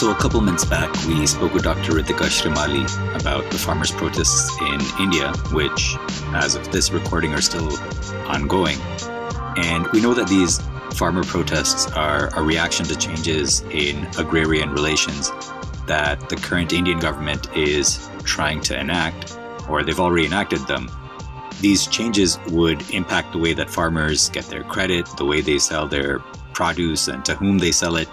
So, a couple months back, we spoke with Dr. Ritika Shrimali about the farmers' protests in India, which, as of this recording, are still ongoing. And we know that these farmer protests are a reaction to changes in agrarian relations that the current Indian government is trying to enact, or they've already enacted them. These changes would impact the way that farmers get their credit, the way they sell their produce, and to whom they sell it.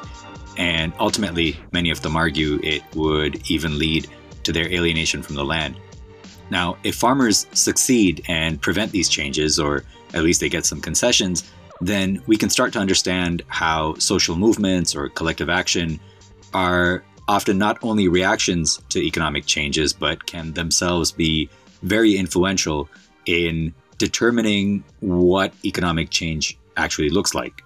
And ultimately, many of them argue it would even lead to their alienation from the land. Now, if farmers succeed and prevent these changes, or at least they get some concessions, then we can start to understand how social movements or collective action are often not only reactions to economic changes, but can themselves be very influential in determining what economic change actually looks like.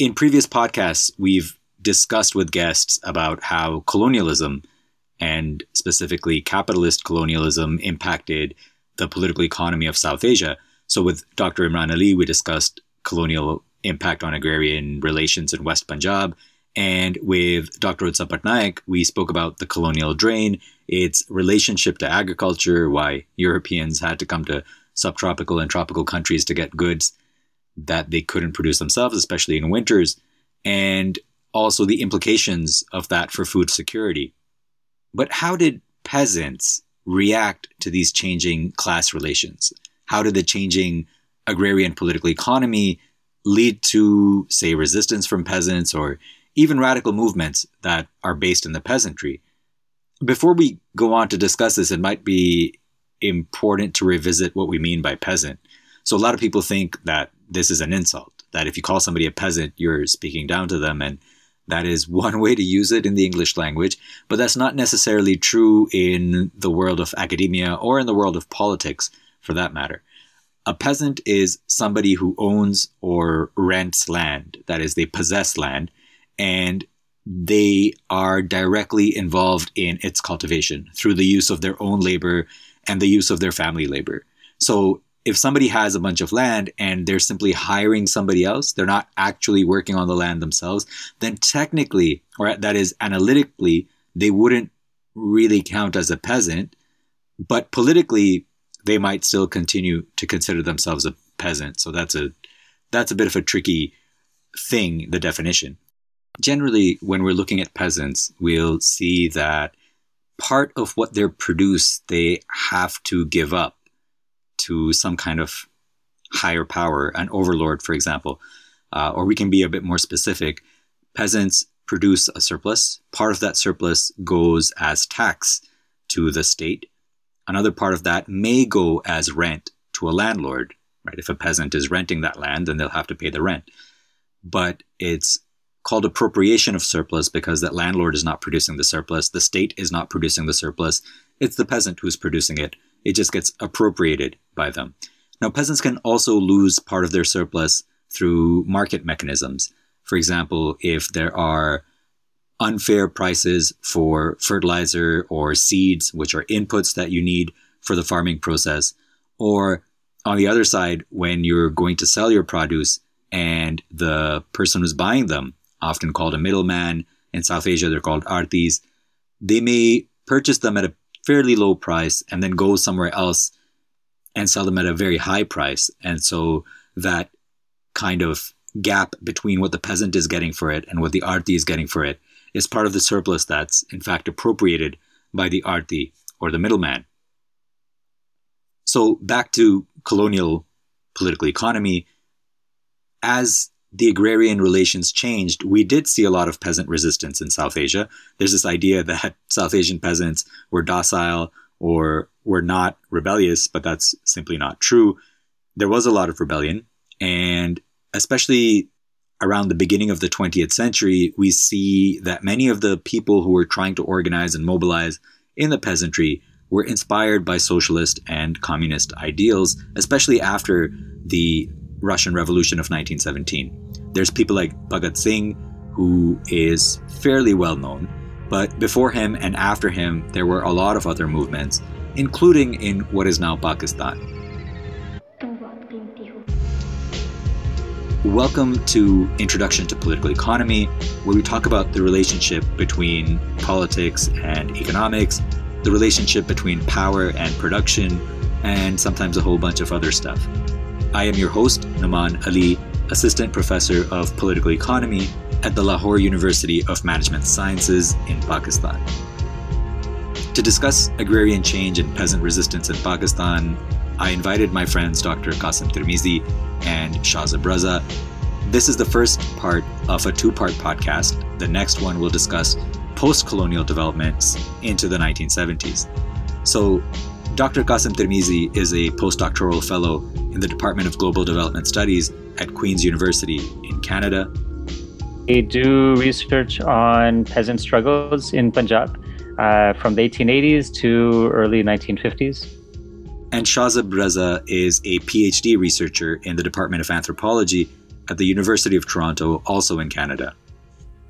In previous podcasts, we've discussed with guests about how colonialism and specifically capitalist colonialism impacted the political economy of South Asia. So, with Dr. Imran Ali, we discussed colonial impact on agrarian relations in West Punjab. And with Dr. Utsa Patnaik, we spoke about the colonial drain, its relationship to agriculture, why Europeans had to come to subtropical and tropical countries to get goods that they couldn't produce themselves, especially in winters, and also the implications of that for food security. But how did peasants react to these changing class relations? How did the changing agrarian political economy lead to, say, resistance from peasants or even radical movements that are based in the peasantry? Before we go on to discuss this, it might be important to revisit what we mean by peasant. So, a lot of people think that this is an insult, that if you call somebody a peasant, you're speaking down to them. And that is one way to use it in the English language, but that's not necessarily true in the world of academia or in the world of politics, for that matter. A peasant is somebody who owns or rents land, that is, they possess land, and they are directly involved in its cultivation through the use of their own labor and the use of their family labor. So if somebody has a bunch of land and they're simply hiring somebody else, they're not actually working on the land themselves, then technically, or that is analytically, they wouldn't really count as a peasant. But politically, they might still continue to consider themselves a peasant. So that's a that's a bit of a tricky thing, the definition. Generally, when we're looking at peasants, we'll see that part of what they produce, they have to give up to some kind of higher power, an overlord, for example. Uh, or we can be a bit more specific. Peasants produce a surplus. Part of that surplus goes as tax to the state. Another part of that may go as rent to a landlord. Right? If a peasant is renting that land, then they'll have to pay the rent. But it's called appropriation of surplus because that landlord is not producing the surplus, the state is not producing the surplus, it's the peasant who's producing it. It just gets appropriated by them. Now, peasants can also lose part of their surplus through market mechanisms. For example, if there are unfair prices for fertilizer or seeds, which are inputs that you need for the farming process, or on the other side, when you're going to sell your produce and the person who's buying them, often called a middleman, in South Asia they're called artis, they may purchase them at a fairly low price and then go somewhere else and sell them at a very high price. And so that kind of gap between what the peasant is getting for it and what the arti is getting for it is part of the surplus that's in fact appropriated by the arti or the middleman. So back to colonial political economy. As the agrarian relations changed, we did see a lot of peasant resistance in South Asia. There's this idea that South Asian peasants were docile or were not rebellious, but that's simply not true. There was a lot of rebellion, and especially around the beginning of the 20th century, we see that many of the people who were trying to organize and mobilize in the peasantry were inspired by socialist and communist ideals, especially after the Russian Revolution of 1917. There's people like Bhagat Singh, who is fairly well known, but before him and after him, there were a lot of other movements, including in what is now Pakistan. Welcome to Introduction to Political Economy, where we talk about the relationship between politics and economics, the relationship between power and production, and sometimes a whole bunch of other stuff. I am your host, Noaman Ali, Assistant Professor of Political Economy at the Lahore University of Management Sciences in Pakistan. To discuss agrarian change and peasant resistance in Pakistan, I invited my friends Dr. Qasim Tirmizi and Shahzeb Raza. This is the first part of a two part podcast. The next one will discuss post colonial developments into the 1970s. So, Dr. Qasim Tirmizi is a postdoctoral fellow in the Department of Global Development Studies at Queen's University in Canada. We do research on peasant struggles in Punjab uh, from the 1880s to early 1950s. And Shahzeb Raza is a PhD researcher in the Department of Anthropology at the University of Toronto, also in Canada.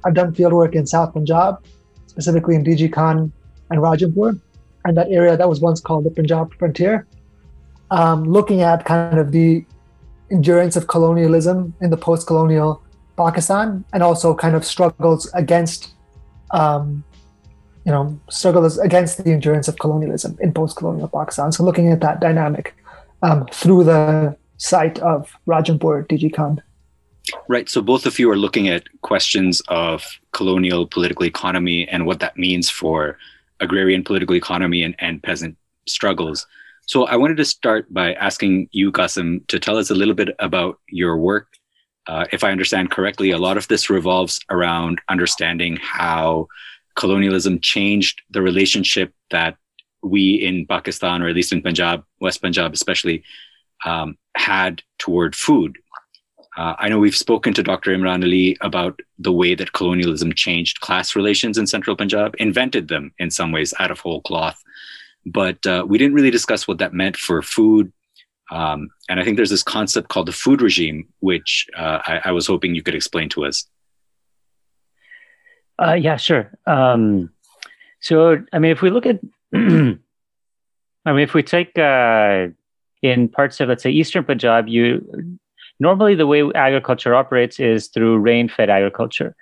I've done fieldwork in South Punjab, specifically in DG Khan and Rajanpur, and that area that was once called the Punjab frontier, um, looking at kind of the endurance of colonialism in the post-colonial Pakistan, and also kind of struggles against, um, you know, struggles against the endurance of colonialism in post-colonial Pakistan. So looking at that dynamic um, through the site of Rajanpur DG Khan. Right. So both of you are looking at questions of colonial political economy and what that means for agrarian political economy and, and peasant struggles. So I wanted to start by asking you, Qasim, to tell us a little bit about your work. Uh, if I understand correctly, a lot of this revolves around understanding how colonialism changed the relationship that we in Pakistan, or at least in Punjab, West Punjab especially, um, had toward food. Uh, I know we've spoken to Dr. Imran Ali about the way that colonialism changed class relations in central Punjab, invented them in some ways out of whole cloth. But uh, we didn't really discuss what that meant for food. Um, and I think there's this concept called the food regime, which uh, I, I, was hoping you could explain to us. Uh, yeah, sure. Um, so, I mean, if we look at, I mean, if we take uh, in parts of, let's say, Eastern Punjab, you normally the way agriculture operates is through rain-fed agriculture,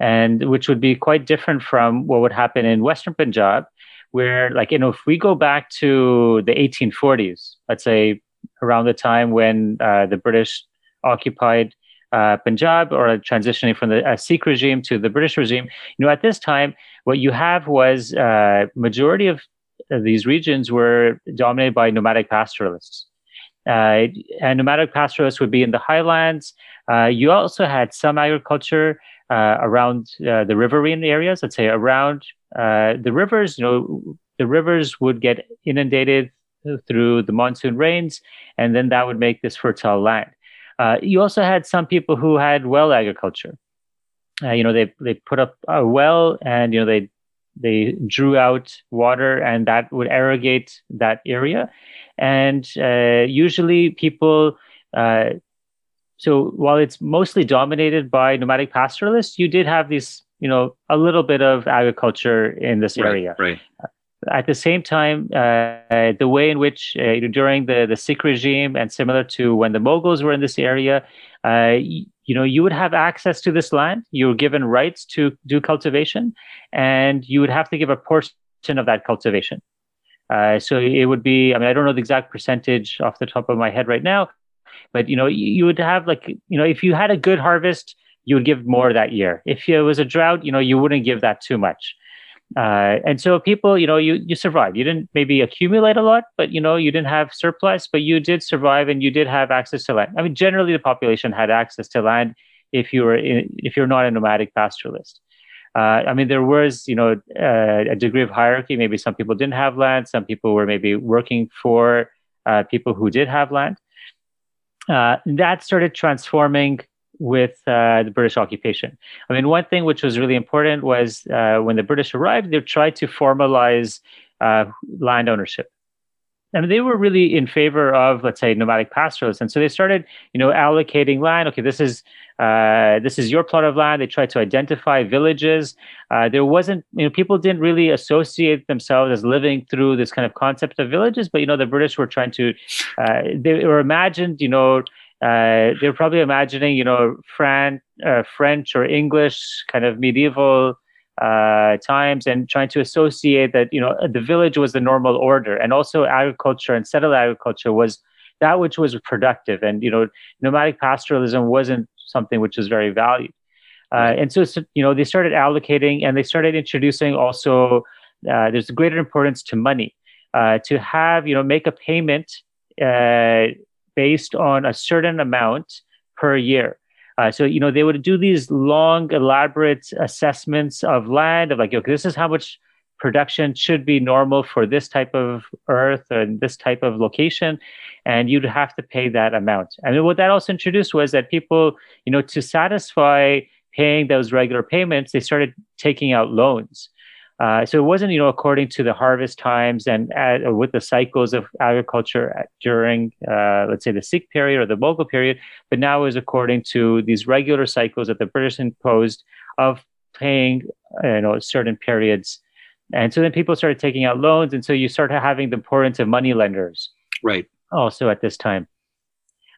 and which would be quite different from what would happen in Western Punjab, where, like, you know, if we go back to the 1840s, let's say around the time when uh, the British occupied uh, Punjab or transitioning from the uh, Sikh regime to the British regime, you know, at this time, what you have was uh, majority of these regions were dominated by nomadic pastoralists. Uh, and nomadic pastoralists would be in the highlands. Uh, you also had some agriculture uh, around uh, the riverine areas. Let's say around uh, the rivers. You know, the rivers would get inundated through the monsoon rains, and then that would make this fertile land. Uh, you also had some people who had well agriculture. you know, they they put up a well, and you know they they drew out water, and that would irrigate that area and uh, usually people uh, so while it's mostly dominated by nomadic pastoralists you did have these you know a little bit of agriculture in this right, area right at the same time, uh, the way in which uh, during the, the Sikh regime and similar to when the Mughals were in this area, uh, you, you know, you would have access to this land. You were given rights to do cultivation, and you would have to give a portion of that cultivation. Uh, so it would be, I mean, I don't know the exact percentage off the top of my head right now, but you know, you would have like, you know, if you had a good harvest, you would give more that year. If it was a drought, you know, you wouldn't give that too much. Uh, and so people, you know, you you survived. You didn't maybe accumulate a lot, but you know, you didn't have surplus, but you did survive, and you did have access to land. I mean, generally, the population had access to land if you were in, if you're not a nomadic pastoralist. Uh, I mean, there was, you know, uh, a degree of hierarchy. Maybe some people didn't have land. Some people were maybe working for uh, people who did have land. Uh, that started transforming with uh, the British occupation. I mean, one thing which was really important was uh, when the British arrived, they tried to formalize land ownership. I mean, they were really in favor of, let's say, nomadic pastoralists, and so they started, you know, allocating land. Okay, this is uh, this is your plot of land. They tried to identify villages. Uh, there wasn't, you know, people didn't really associate themselves as living through this kind of concept of villages. But you know, the British were trying to, uh, they were imagined, you know, uh, they're probably imagining, you know, Fran- uh, French or English kind of medieval uh, times and trying to associate that, you know, the village was the normal order and also agriculture and settled agriculture was that which was productive. And, you know, nomadic pastoralism wasn't something which was very valued. Uh, and so, you know, they started allocating and they started introducing also, uh, there's a greater importance to money, uh, to have, you know, make a payment based on a certain amount per year. Uh, so you know they would do these long, elaborate assessments of land of like, okay, this is how much production should be normal for this type of earth and this type of location, and you'd have to pay that amount. Mean, what that also introduced was that people, you know, to satisfy paying those regular payments, they started taking out loans. Uh, so it wasn't, you know, according to the harvest times and uh, with the cycles of agriculture during, uh, let's say, the Sikh period or the Mughal period, but now is according to these regular cycles that the British imposed of paying, you know, certain periods. And so then people started taking out loans, and so you started having the importance of money lenders. Right. Also at this time.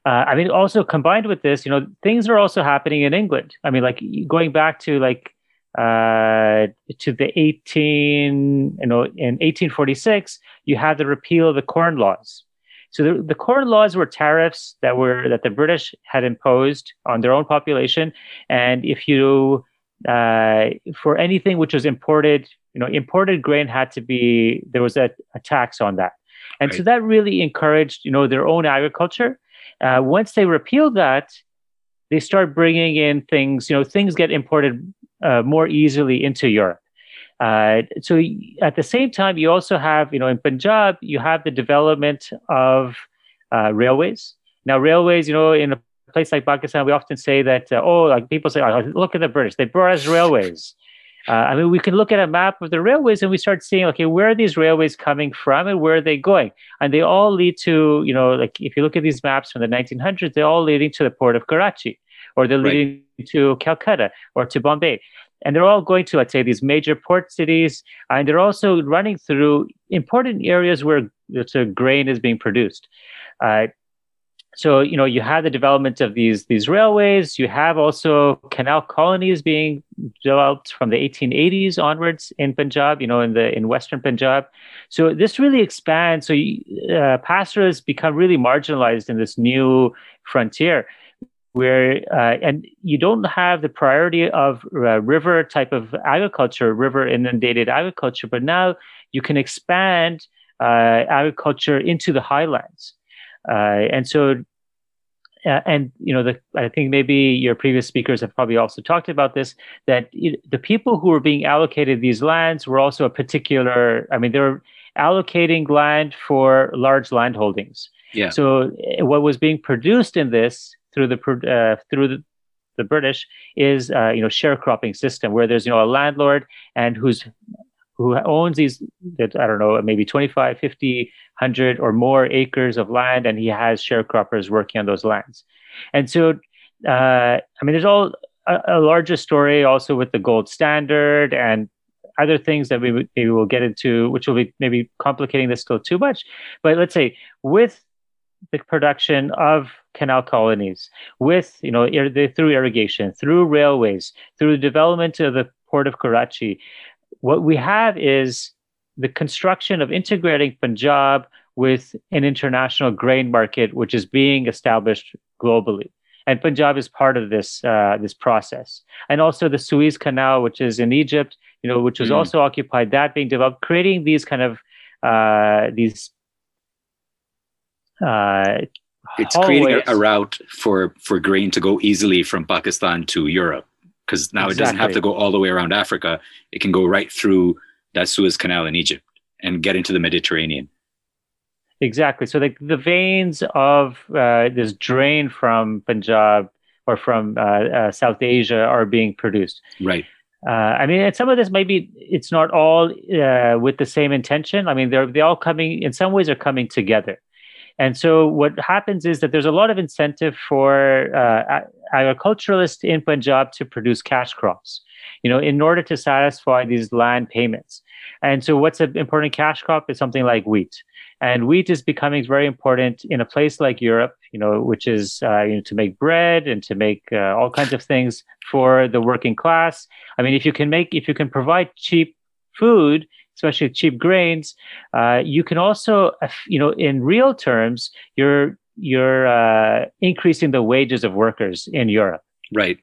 Uh, I mean, also combined with this, you know, things are also happening in England. I mean, like going back to like uh, to the 18, you know, in 1846, you had the repeal of the Corn Laws. So the, the Corn Laws were tariffs that were that the British had imposed on their own population, and if you uh, for anything which was imported, you know, imported grain had to be there was a, a tax on that, and right. so that really encouraged you know their own agriculture. Uh, once they repealed that, they start bringing in things. You know, things get imported uh, more easily into Europe. Uh, so at the same time, you also have, you know, in Punjab, you have the development of uh, railways. Now, railways, you know, in a place like Pakistan, we often say that, uh, oh, like people say, oh, look at the British, they brought us railways. Uh, I mean, we can look at a map of the railways and we start seeing, okay, where are these railways coming from and where are they going? And they all lead to, you know, like if you look at these maps from the 1900s, they're all leading to the port of Karachi or they're right. leading to Calcutta or to Bombay. And they're all going to, let's say, these major port cities, and they're also running through important areas where the grain is being produced. Uh, so you know you have the development of these these railways you have also canal colonies being developed from the 1880s onwards in punjab you know in the in western punjab so this really expands so uh, become really marginalized in this new frontier where uh, and you don't have the priority of uh, river type of agriculture, river inundated agriculture, but now you can expand uh, agriculture into the highlands, uh, and so. Uh, and you know, the, I think maybe your previous speakers have probably also talked about this. That it, the people who were being allocated these lands were also a particular. I mean, they were allocating land for large land holdings. Yeah. So eh, what was being produced in this through the uh, through the, the British is uh, you know sharecropping system where there's you know a landlord and who's who owns these I don't know maybe 25 50 100 or more acres of land and he has sharecroppers working on those lands. And so uh, I mean there's all a, a, larger story also with the gold standard and other things that we maybe we'll get into which will be maybe complicating this still too much. But let's say with the production of canal colonies with, you know, ir- through irrigation, through railways, through the development of the port of Karachi. What we have is the construction of integrating Punjab with an international grain market, which is being established globally. And Punjab is part of this uh, this process, and also the Suez Canal, which is in Egypt, you know, which was mm. also occupied, that being developed, creating these kind of uh, these uh, it's creating a, a, route for for grain to go easily from Pakistan to Europe because now exactly. it doesn't have to go all the way around Africa. It can go right through that Suez Canal in Egypt and get into the Mediterranean. Exactly. So the the veins of uh, this drain from Punjab or from uh, uh, South Asia are being produced. Right. Uh, I mean, and some of this maybe it's not all uh, with the same intention. I mean, they're they all coming in some ways are coming together. And so what happens is that there's a lot of incentive for uh, agriculturalists in Punjab to produce cash crops, you know, in order to satisfy these land payments. And so what's an important cash crop is something like wheat. And wheat is becoming very important in a place like Europe, you know, which is uh, you know, to make bread and to make uh, all kinds of things for the working class. I mean, if you can make, if you can provide cheap food, especially cheap grains, uh, you can also, you know, in real terms, you're you're uh, increasing the wages of workers in Europe. Right.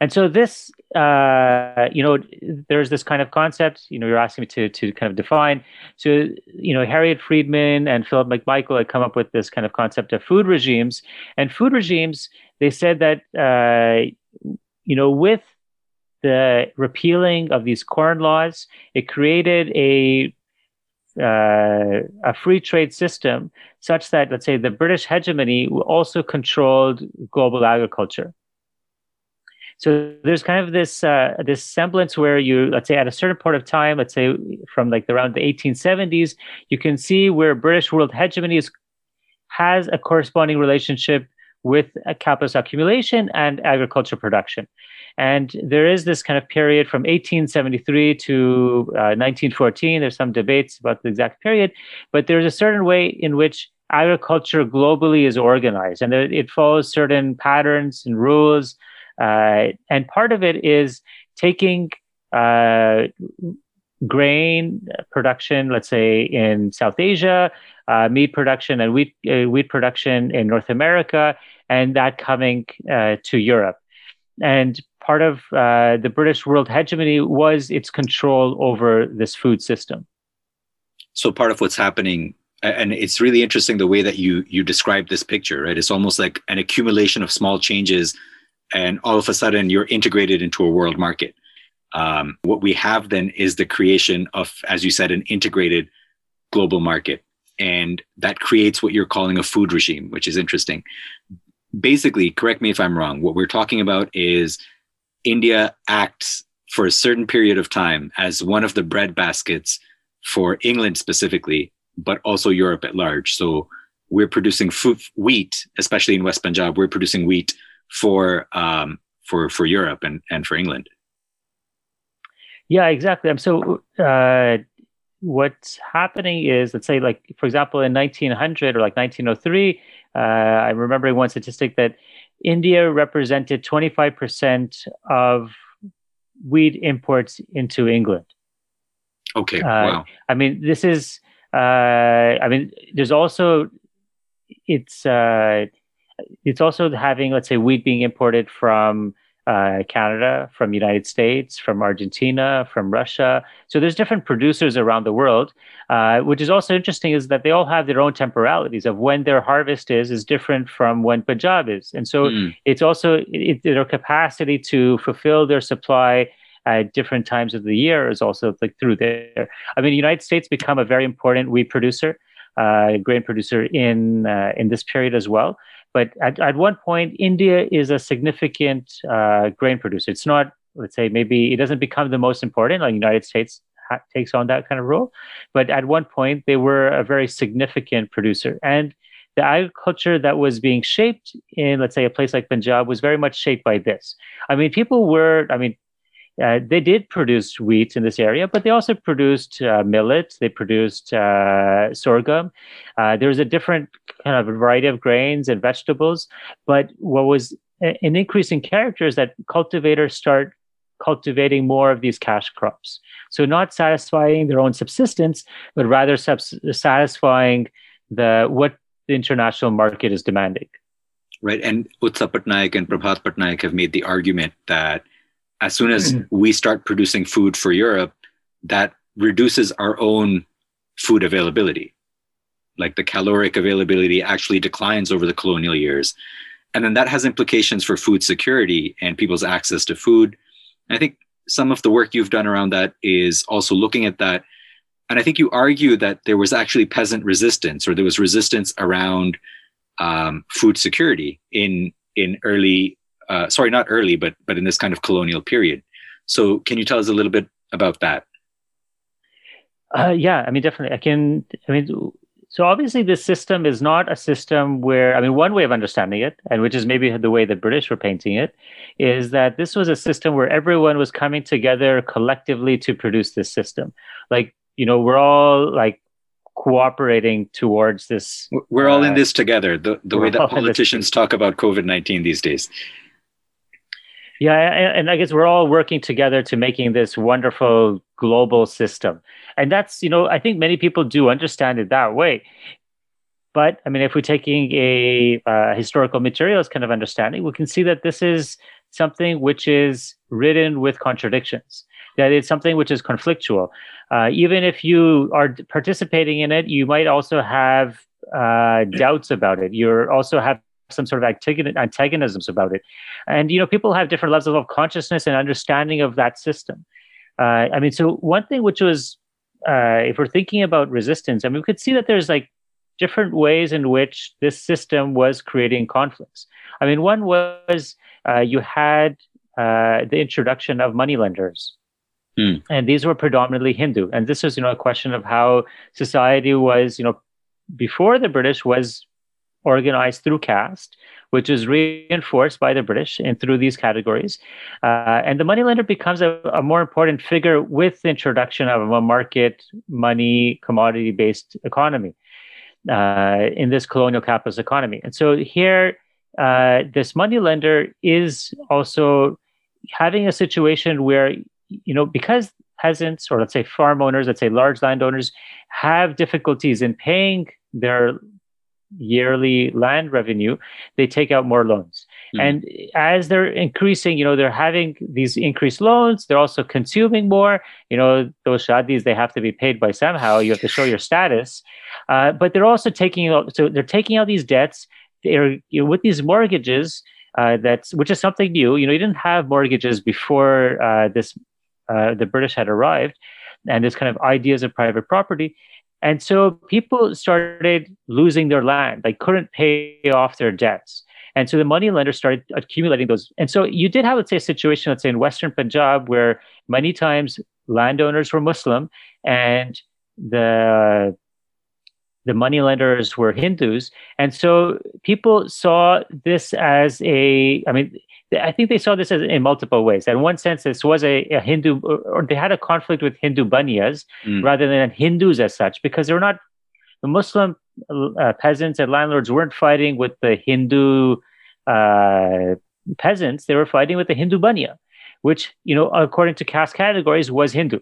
And so this, uh, you know, there's this kind of concept. You know, you're asking me to to kind of define. So, you know, Harriet Friedmann and Philip McMichael had come up with this kind of concept of food regimes. And food regimes, they said that, uh, you know, with the repealing of these corn laws, it created a uh, a free trade system such that, let's say, the British hegemony also controlled global agriculture. So there's kind of this uh, this semblance where you, let's say, at a certain point of time, let's say from like around the 1870s, you can see where British world hegemony is, has a corresponding relationship with a capitalist accumulation and agriculture production. And there is this kind of period from 1873 to uh, 1914. There's some debates about the exact period, but there's a certain way in which agriculture globally is organized, and it follows certain patterns and rules uh, and part of it is taking uh, grain production, let's say in South Asia, uh, meat production and wheat uh, wheat production in North America, and that coming uh, to Europe. And part of uh, the British world hegemony was its control over this food system. So part of what's happening and it's really interesting the way that you you describe this picture right it's almost like an accumulation of small changes and all of a sudden you're integrated into a world market. Um, what we have then is the creation of, as you said, an integrated global market. And that creates what you're calling a food regime, which is interesting. Basically, correct me if I'm wrong, what we're talking about is India acts for a certain period of time as one of the bread baskets for England specifically, but also Europe at large. So we're producing food, wheat, especially in West Punjab, we're producing wheat for um, for for Europe and and for England. Yeah, exactly. So uh, what's happening is, let's say, like for example, in 1900 or like 1903, uh, I'm remembering one statistic that India represented 25% of wheat imports into England. Okay. Uh, wow. I mean, this is. Uh, I mean, there's also it's uh, it's also having, let's say, wheat being imported from uh, Canada, from United States, from Argentina, from Russia. So there's different producers around the world. Uh, which is also interesting is that they all have their own temporalities of when their harvest is is different from when Punjab is, and so mm. it's also it, their capacity to fulfill their supply at different times of the year is also like through there. I mean, the United States become a very important wheat producer, uh, grain producer in uh, in this period as well. But at, at one point, India is a significant uh, grain producer. It's not, let's say, maybe it doesn't become the most important, like United States ha- takes on that kind of role. But at one point, they were a very significant producer. And the agriculture that was being shaped in, let's say, a place like Punjab was very much shaped by this. I mean, people were, I mean, uh, they did produce wheat in this area, but they also produced uh, millet. They produced uh, sorghum. Uh, there was a different kind of variety of grains and vegetables. But what was an increase in character is that cultivators start cultivating more of these cash crops. So not satisfying their own subsistence, but rather satisfying the what the international market is demanding. Right, and Utsa Patnaik and Prabhat Patnaik have made the argument that as soon as mm-hmm. we start producing food for Europe, that reduces our own food availability. Like the caloric availability actually declines over the colonial years. And then that has implications for food security and people's access to food. And I think some of the work you've done around that is also looking at that. And I think you argue that there was actually peasant resistance or there was resistance around um, food security in in early uh, sorry, not early, but but in this kind of colonial period. So, can you tell us a little bit about that? Uh, yeah, I mean, definitely. I can. I mean, So obviously, this system is not a system where I mean, one way of understanding it, and which is maybe the way the British were painting it, is that this was a system where everyone was coming together collectively to produce this system. Like you know, we're all like cooperating towards this. We're all uh, in this together. The the way that politicians talk about COVID nineteen these days. Yeah, and I guess we're all working together to making this wonderful global system. And that's, you know, I think many people do understand it that way. But I mean, if we're taking a uh, historical materials kind of understanding, we can see that this is something which is ridden with contradictions, that it's something which is conflictual. Uh, even if you are participating in it, you might also have uh, doubts about it. You're also have some sort of antagonisms about it. And, you know, people have different levels of consciousness and understanding of that system. Uh, I mean, so one thing which was, uh, if we're thinking about resistance, I mean, we could see that there's like different ways in which this system was creating conflicts. I mean, one was uh, you had uh, the introduction of moneylenders. Mm. And these were predominantly Hindu. And this was, you know, a question of how society was, you know, before the British was organized through caste, which is reinforced by the British and through these categories. Uh, and the moneylender becomes a, a, more important figure with the introduction of a market, money, commodity based economy uh, in this colonial capitalist economy. And so here, uh, this moneylender is also having a situation where, you know, because peasants or let's say farm owners, let's say large landowners, have difficulties in paying their yearly land revenue, they take out more loans. Mm-hmm. And as they're increasing, you know, they're having these increased loans. They're also consuming more. You know, those shadis, they have to be paid by somehow. You have to show your status. Uh, but they're also taking out, so they're taking out these debts. They're you know, with these mortgages. Uh, that's which is something new. You know, you didn't have mortgages before uh, this. Uh, the British had arrived, and this kind of ideas of private property and so people started losing their land, they couldn't pay off their debts. And so the money lenders started accumulating those. And so you did have, let's say, a situation, let's say in Western Punjab, where many times landowners were Muslim and the the money lenders were Hindus. And so people saw this as a, I mean, I think they saw this as in multiple ways. In one sense, this was a, a Hindu, or they had a conflict with Hindu banyas mm. rather than Hindus as such, because they're not the Muslim uh, peasants and landlords weren't fighting with the Hindu uh, peasants; they were fighting with the Hindu banya, which you know, according to caste categories, was Hindu.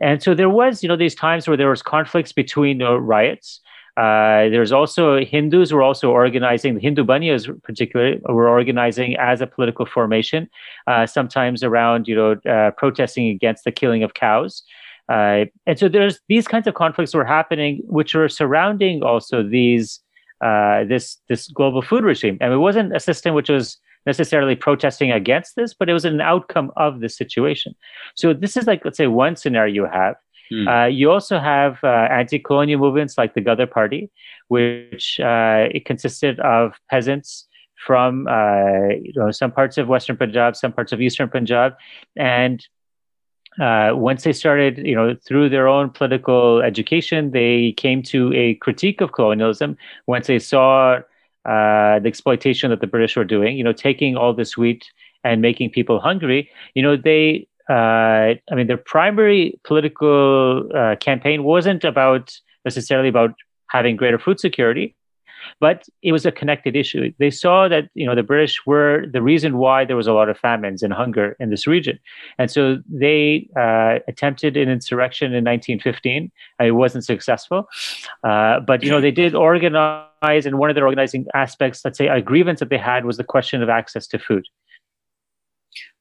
And so there was, you know, these times where there was conflicts between uh, riots uh, there's also Hindus were also organizing, the Hindu Banyas particularly were organizing as a political formation, uh, sometimes around, you know, uh, protesting against the killing of cows. Uh, and so there's these kinds of conflicts were happening, which were surrounding also these, uh, this, this global food regime. And it wasn't a system which was necessarily protesting against this, but it was an outcome of the situation. So this is like, let's say one scenario you have. Mm. Uh, you also have uh, anti-colonial movements like the Ghadar Party, which uh, it consisted of peasants from uh, you know some parts of Western Punjab, some parts of Eastern Punjab, and uh, once they started, you know, through their own political education, they came to a critique of colonialism. Once they saw uh, the exploitation that the British were doing, you know, taking all this wheat and making people hungry, you know, they I mean, their primary political uh, campaign wasn't about necessarily about having greater food security, but it was a connected issue. They saw that you know the British were the reason why there was a lot of famines and hunger in this region, and so they uh, attempted an insurrection in 1915. It wasn't successful, uh, but you know they did organize, and one of their organizing aspects, let's say, a grievance that they had was the question of access to food.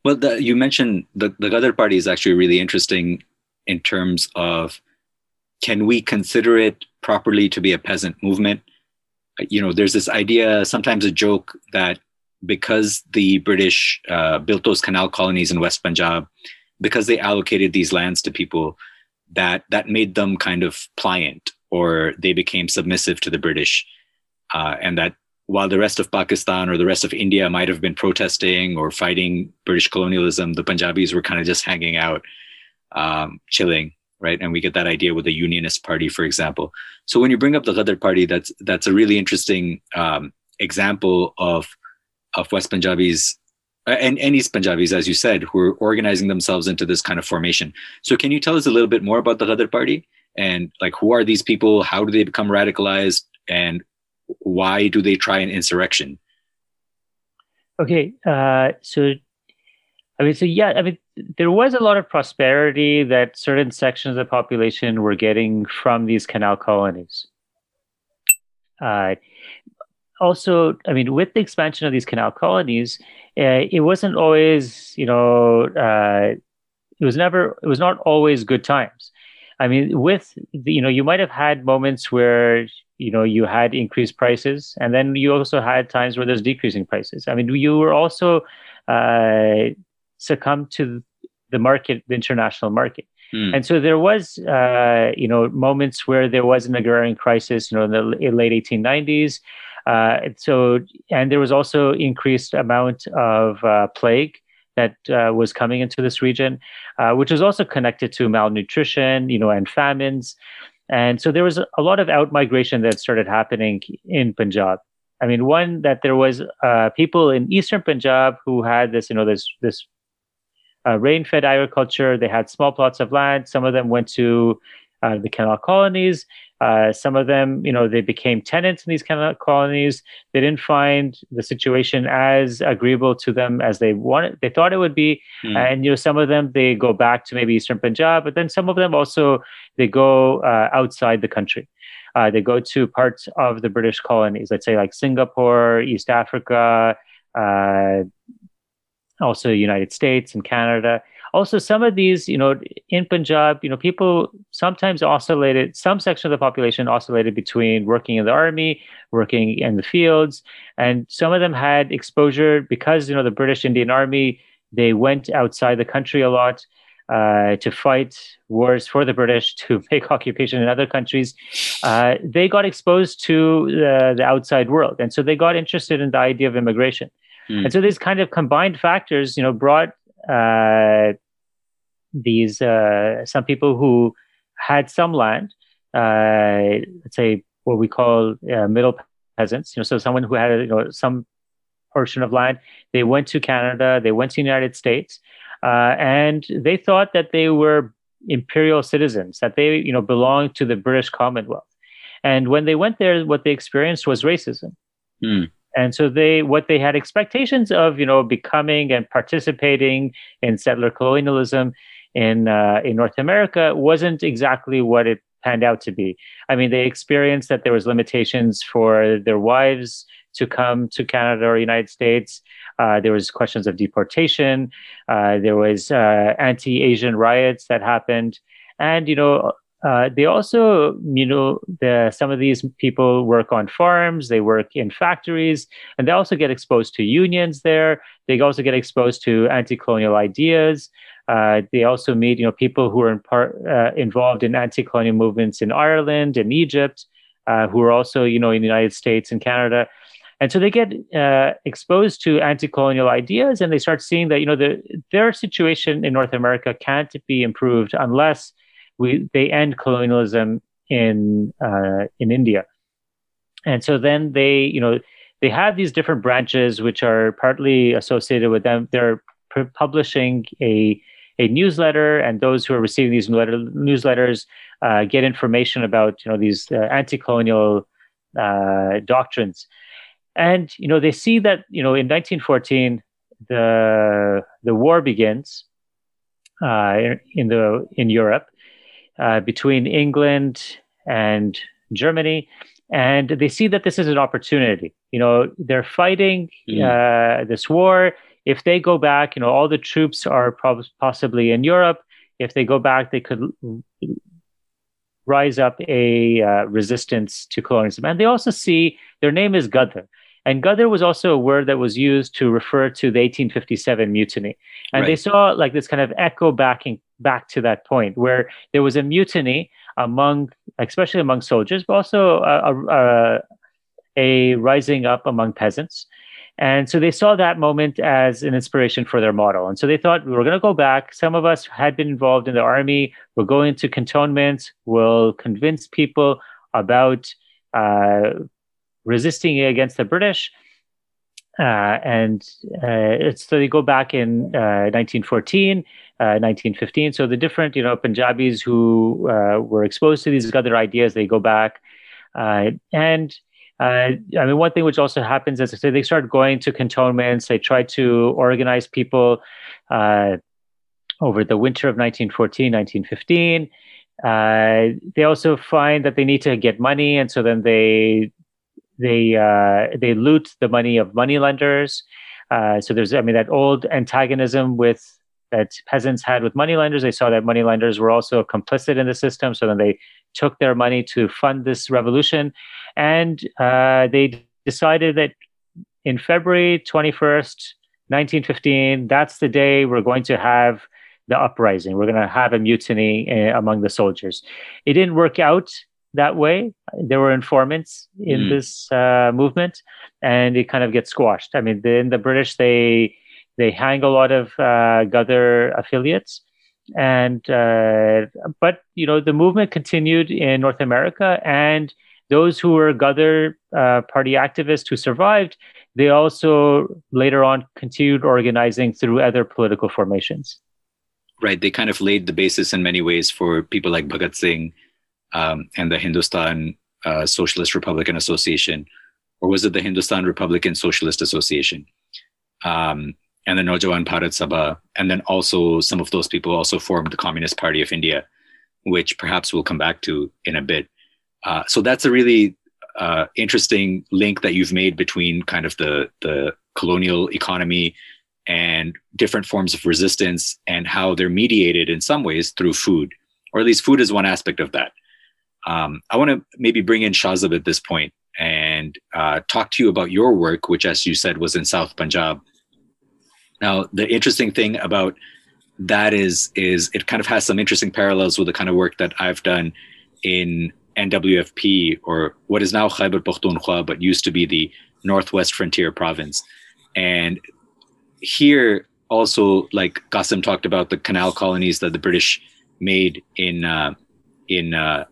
Well, the, you mentioned the, the Ghadar Party is actually really interesting in terms of can we consider it properly to be a peasant movement? You know, there's this idea, sometimes a joke, that because the British uh, built those canal colonies in West Punjab, because they allocated these lands to people, that that made them kind of pliant or they became submissive to the British, uh, and that while the rest of Pakistan or the rest of India might have been protesting or fighting British colonialism, the Punjabis were kind of just hanging out, um, chilling, right? And we get that idea with the Unionist Party, for example. So when you bring up the Ghadar Party, that's that's a really interesting um, example of of West Punjabis and, and East Punjabis, as you said, who are organizing themselves into this kind of formation. So can you tell us a little bit more about the Ghadar Party and like who are these people? How do they become radicalized? And why do they try an insurrection? Okay, uh, so I mean, so yeah, I mean, there was a lot of prosperity that certain sections of the population were getting from these canal colonies. Uh, also, I mean, with the expansion of these canal colonies, uh, it wasn't always, you know, uh, it was never, it was not always good times. I mean, with the, you know, you might have had moments where you know you had increased prices, and then you also had times where there's decreasing prices. I mean, you were also uh, succumbed to the market, the international market. Mm. And so there was, uh, you know, moments where there was an agrarian crisis, you know, in the late 1890s. Uh, so, and there was also increased amount of uh, plague that uh, was coming into this region, uh, which was also connected to malnutrition, you know, and famines. And so there was a lot of out migration that started happening in Punjab. I mean, one that there was uh, people in eastern Punjab who had this, you know, this this uh, rain-fed agriculture. They had small plots of land. Some of them went to uh, the canal colonies. Uh, some of them, you know, they became tenants in these kind of colonies. They didn't find the situation as agreeable to them as they wanted. They thought it would be, mm. and you know, some of them they go back to maybe Eastern Punjab, but then some of them also they go uh, outside the country. Uh, they go to parts of the British colonies, let's say like Singapore, East Africa, uh, also United States and Canada. Also, some of these, you know, in Punjab, you know, people sometimes oscillated, some section of the population oscillated between working in the army, working in the fields, and some of them had exposure because, you know, the British Indian Army, they went outside the country a lot. Uh, to fight wars for the British, to make occupation in other countries, uh, they got exposed to the, the outside world, and so they got interested in the idea of immigration. Mm. And so these kind of combined factors, you know, brought uh, these uh, some people who had some land, uh, let's say what we call uh, middle peasants, you know, so someone who had you know some portion of land, they went to Canada, they went to the United States, uh, and they thought that they were imperial citizens, that they you know belonged to the British Commonwealth. And when they went there, what they experienced was racism. Mm and so they what they had expectations of you know becoming and participating in settler colonialism in uh, in North America wasn't exactly what it panned out to be. I mean, they experienced that there was limitations for their wives to come to Canada or United States. Uh, there was questions of deportation. Uh, there was uh, anti-Asian riots that happened, and you know uh, they also, you know, the, some of these people work on farms, they work in factories, and they also get exposed to unions there. They also get exposed to anti-colonial ideas. Uh, they also meet, you know, people who are in part uh, involved in anti-colonial movements in Ireland and Egypt, uh, who are also, you know, in the United States and Canada. And so they get uh, exposed to anti-colonial ideas, and they start seeing that, you know, the, their situation in North America can't be improved unless we they end colonialism in uh, in India, and so then they you know they have these different branches which are partly associated with them. They're publishing a a newsletter, and those who are receiving these newsletters uh, get information about you know these uh, anti-colonial uh, doctrines, and you know they see that you know in 1914 the the war begins uh, in the in Europe, uh, between England and Germany, and they see that this is an opportunity. You know, they're fighting mm. uh, this war. If they go back, you know, all the troops are possibly in Europe. If they go back, they could rise up a uh, resistance to colonialism. And they also see their name is Ghadar. And Ghadar was also a word that was used to refer to the 1857 mutiny. And right. they saw like this kind of echo backing back to that point where there was a mutiny among, especially among soldiers, but also a, a, a rising up among peasants. And so they saw that moment as an inspiration for their model. And so they thought, we're going to go back. Some of us had been involved in the army. We'll go into cantonments. We'll convince people about uh, resisting against the British. Uh, and uh, so they go back in 1914, uh, 1915. Uh, so the different, you know, Punjabis who uh, were exposed to these other ideas, they go back. and I mean, one thing which also happens is they start going to cantonments. They try to organize people over the winter of 1914, 1915. Uh, they also find that they need to get money, and so then they they uh, they loot the money of moneylenders. Uh, so there's, I mean, that old antagonism with that peasants had with moneylenders. They saw that moneylenders were also complicit in the system. So then they took their money to fund this revolution, and uh, they decided that in February 21st, 1915, that's the day we're going to have the uprising. We're going to have a mutiny uh, among the soldiers. It didn't work out that way. There were informants in mm. this uh, movement, and it kind of gets squashed. I mean, the, in the British, they they hang a lot of uh, Ghadar affiliates, and uh, but you know the movement continued in North America, and those who were Ghadar uh, party activists who survived, they also later on continued organizing through other political formations. Right, they kind of laid the basis in many ways for people like Bhagat Singh um, and the Hindustan uh, Socialist Republican Association, or was it the Hindustan Republican Socialist Association? Um, and the Naujawan Bharat Sabha, and then also some of those people also formed the Communist Party of India, which perhaps we'll come back to in a bit. Uh, so that's a really uh, interesting link that you've made between kind of the the colonial economy and different forms of resistance and how they're mediated in some ways through food, or at least food is one aspect of that. Um, I want to maybe bring in Shahzab at this point and uh, talk to you about your work, which, as you said, was in South Punjab. Now, the interesting thing about that is is it kind of has some interesting parallels with the kind of work that I've done in NWFP or what is now Khyber Pakhtunkhwa, but used to be the Northwest Frontier Province. And here also, like Qasim talked about the canal colonies that the British made in uh, in uh,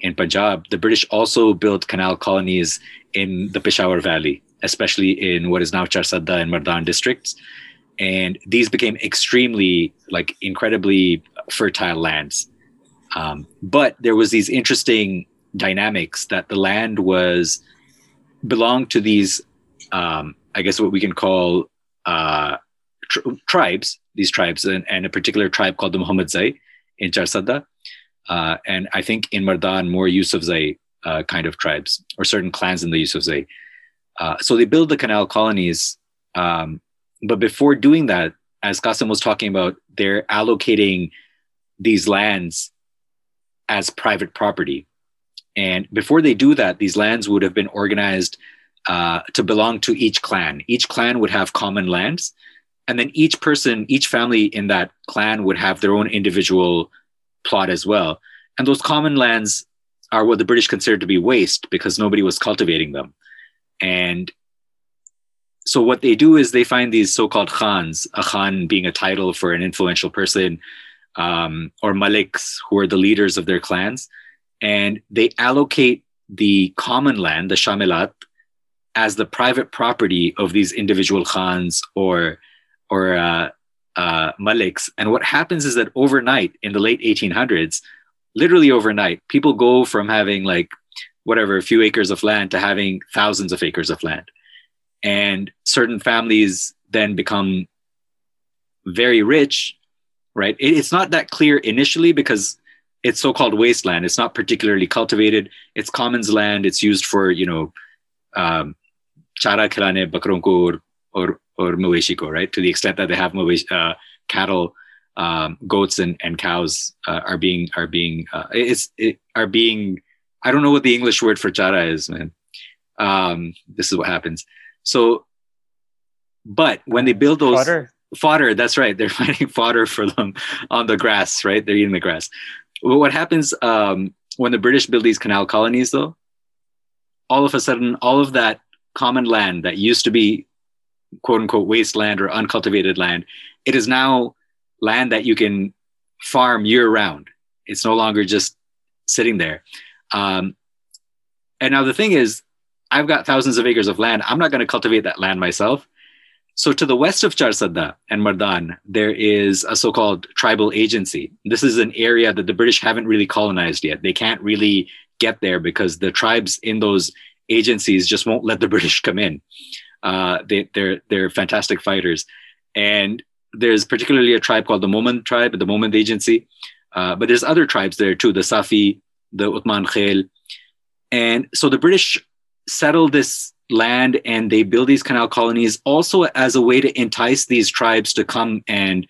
in Punjab, the British also built canal colonies in the Peshawar Valley, especially in what is now Charsadda and Mardan districts. And these became extremely, like, incredibly fertile lands. Um, but there was these interesting dynamics that the land was belonged to these, um, I guess, what we can call uh, tr- tribes. These tribes, and, and, a particular tribe called the Muhammad Zai in Charsadda uh, and I think in Mardan, more Yusufzai uh, kind of tribes or certain clans in the Yusufzai. Uh, so they build the canal colonies. Um, but before doing that, as Qasim was talking about, they're allocating these lands as private property. And before they do that, these lands would have been organized uh, to belong to each clan. Each clan would have common lands. And then each person, each family in that clan would have their own individual plot as well. And those common lands are what the British considered to be waste because nobody was cultivating them. And so what they do is they find these so-called khans, a khan being a title for an influential person, um, or maliks who are the leaders of their clans, and they allocate the common land, the shamilat, as the private property of these individual khans or or uh, uh, maliks. And what happens is that overnight in the late 1800s, literally overnight, people go from having like whatever, a few acres of land to having thousands of acres of land. And certain families then become very rich, right? It, it's not that clear initially because it's so-called wasteland. It's not particularly cultivated. It's commons land. It's used for, you know, um, chara khilane bakron or, or right? To the extent that they have uh, cattle, um, goats, and, and cows uh, are being are being uh, it's it, are being. I don't know what the English word for chara is, man. Um, this is what happens. So, but when they build those fodder, fodder that's right. They're finding fodder for them on the grass, right? They're eating the grass. Well, what happens um, when the British build these canal colonies, though? All of a sudden, all of that common land that used to be quote unquote wasteland or uncultivated land. It is now land that you can farm year round. It's no longer just sitting there. Um, and now the thing is, I've got thousands of acres of land. I'm not going to cultivate that land myself. So to the west of Charsadda and Mardan, there is a so-called tribal agency. This is an area that the British haven't really colonized yet. They can't really get there because the tribes in those agencies just won't let the British come in. Uh, they, they're they're fantastic fighters, and there's particularly a tribe called the Momand tribe, the Momand agency. Uh, but there's other tribes there too, the Safi, the Uthman Khel. And so the British settle this land and they build these canal colonies also as a way to entice these tribes to come and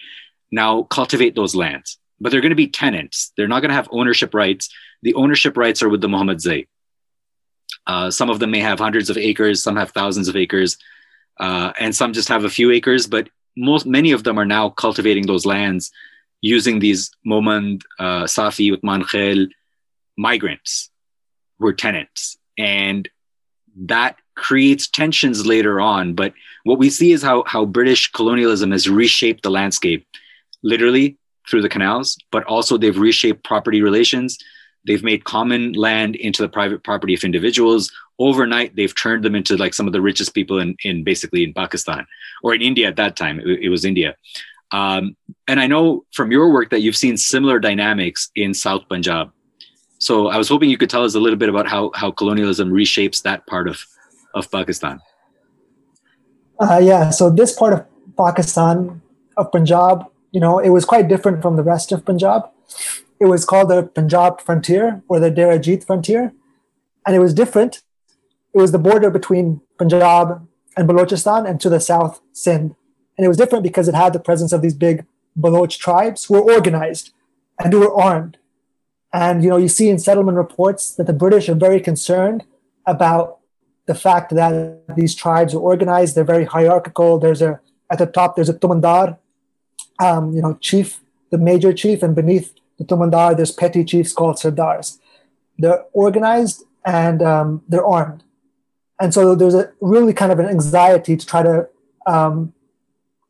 now cultivate those lands. But they're going to be tenants. They're not going to have ownership rights. The ownership rights are with the Mohammedzai. Uh, some of them may have hundreds of acres, some have thousands of acres, uh, and some just have a few acres. But most many of them are now cultivating those lands using these Momand, uh, Safi, Uthman Khel migrants who are tenants. And that creates tensions later on. But what we see is how, how British colonialism has reshaped the landscape, literally through the canals, but also they've reshaped property relations. They've made common land into the private property of individuals. Overnight, they've turned them into like some of the richest people in, in basically in Pakistan or in India at that time. It, it was India. Um, and I know from your work that you've seen similar dynamics in South Punjab. So I was hoping you could tell us a little bit about how, how colonialism reshapes that part of, of Pakistan. Uh, yeah, so this part of Pakistan, of Punjab, you know, it was quite different from the rest of Punjab. It was called the Punjab frontier or the Derajat frontier. And it was different. It was the border between Punjab and Balochistan and to the south, Sindh. And it was different because it had the presence of these big Baloch tribes who were organized and who were armed. And you know, you see in settlement reports that the British are very concerned about the fact that these tribes are organized. They're very hierarchical. There's a at the top there's a tumandar, um, you know, chief, the major chief, and beneath the tumandar there's petty chiefs called sardars. They're organized and um, they're armed, and so there's a really kind of an anxiety to try to um,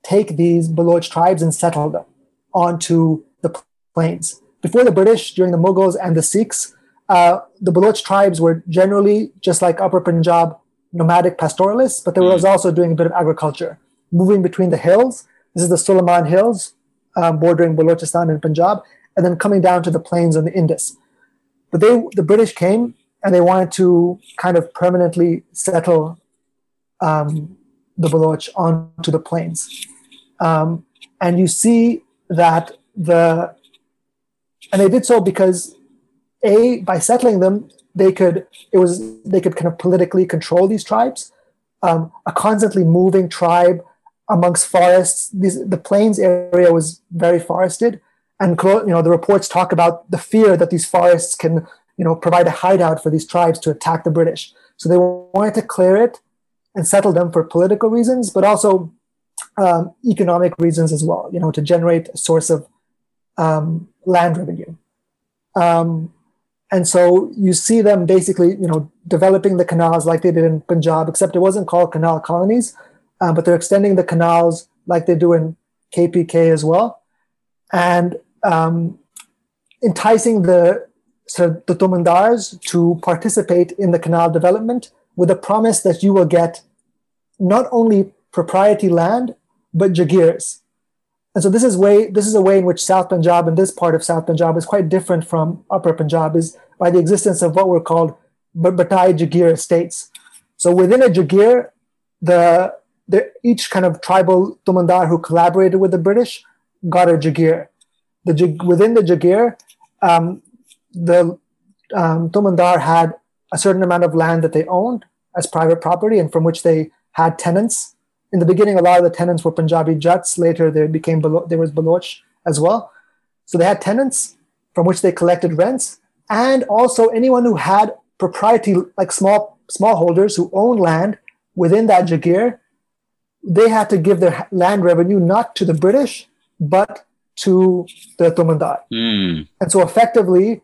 take these Baloch tribes and settle them onto the plains before the British, during the Mughals and the Sikhs, uh, the Baloch tribes were generally just like Upper Punjab nomadic pastoralists, but they were mm. also doing a bit of agriculture, moving between the hills. This is the Sulayman Hills, um, bordering Balochistan and Punjab, and then coming down to the plains on the Indus. But they, the British came and they wanted to kind of permanently settle um, the Baloch onto the plains. Um, and you see that the and they did so because a by settling them they could it was they could kind of politically control these tribes. Um, a constantly moving tribe amongst forests these, the plains area was very forested. And you know the reports talk about the fear that these forests can you know provide a hideout for these tribes to attack the british. So they wanted to clear it and settle them for political reasons but also um, economic reasons as well you know to generate a source of um, land revenue. Um, and so you see them basically, you know, developing the canals like they did in Punjab, except it wasn't called canal colonies, uh, but they're extending the canals like they do in KPK as well, and um, enticing the sort of the tumandars to participate in the canal development with a promise that you will get not only propriety land but jagirs, and so this is way this is a way in which South Punjab and this part of South Punjab is quite different from Upper Punjab is by the existence of what were called Batai Jagir estates. So within a Jagir, the, the each kind of tribal Tumandar who collaborated with the British got a Jagir. The within the Jagir, um, the um, Tumandar had a certain amount of land that they owned as private property and from which they had tenants in the beginning, a lot of the tenants were Punjabi Jats. Later, there became there was Baloch as well. So they had tenants from which they collected rents, and also anyone who had propriety, like small smallholders who owned land within that Jagir, they had to give their land revenue not to the British but to the Tumandar. Mm. And so effectively,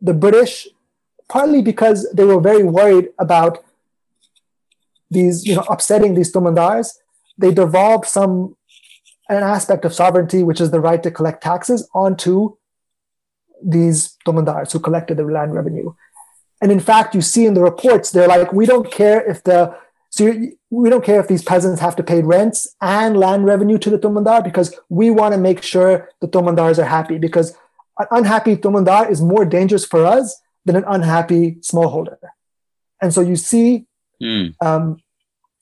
the British, partly because they were very worried about these, you know, upsetting these tumandars, they devolved some an aspect of sovereignty, which is the right to collect taxes, onto these tumandars who collected the land revenue. And in fact, you see in the reports, they're like, we don't care if the so we don't care if these peasants have to pay rents and land revenue to the tumandar because we want to make sure the tumandars are happy because an unhappy tumandar is more dangerous for us than an unhappy smallholder. And so you see, mm. um,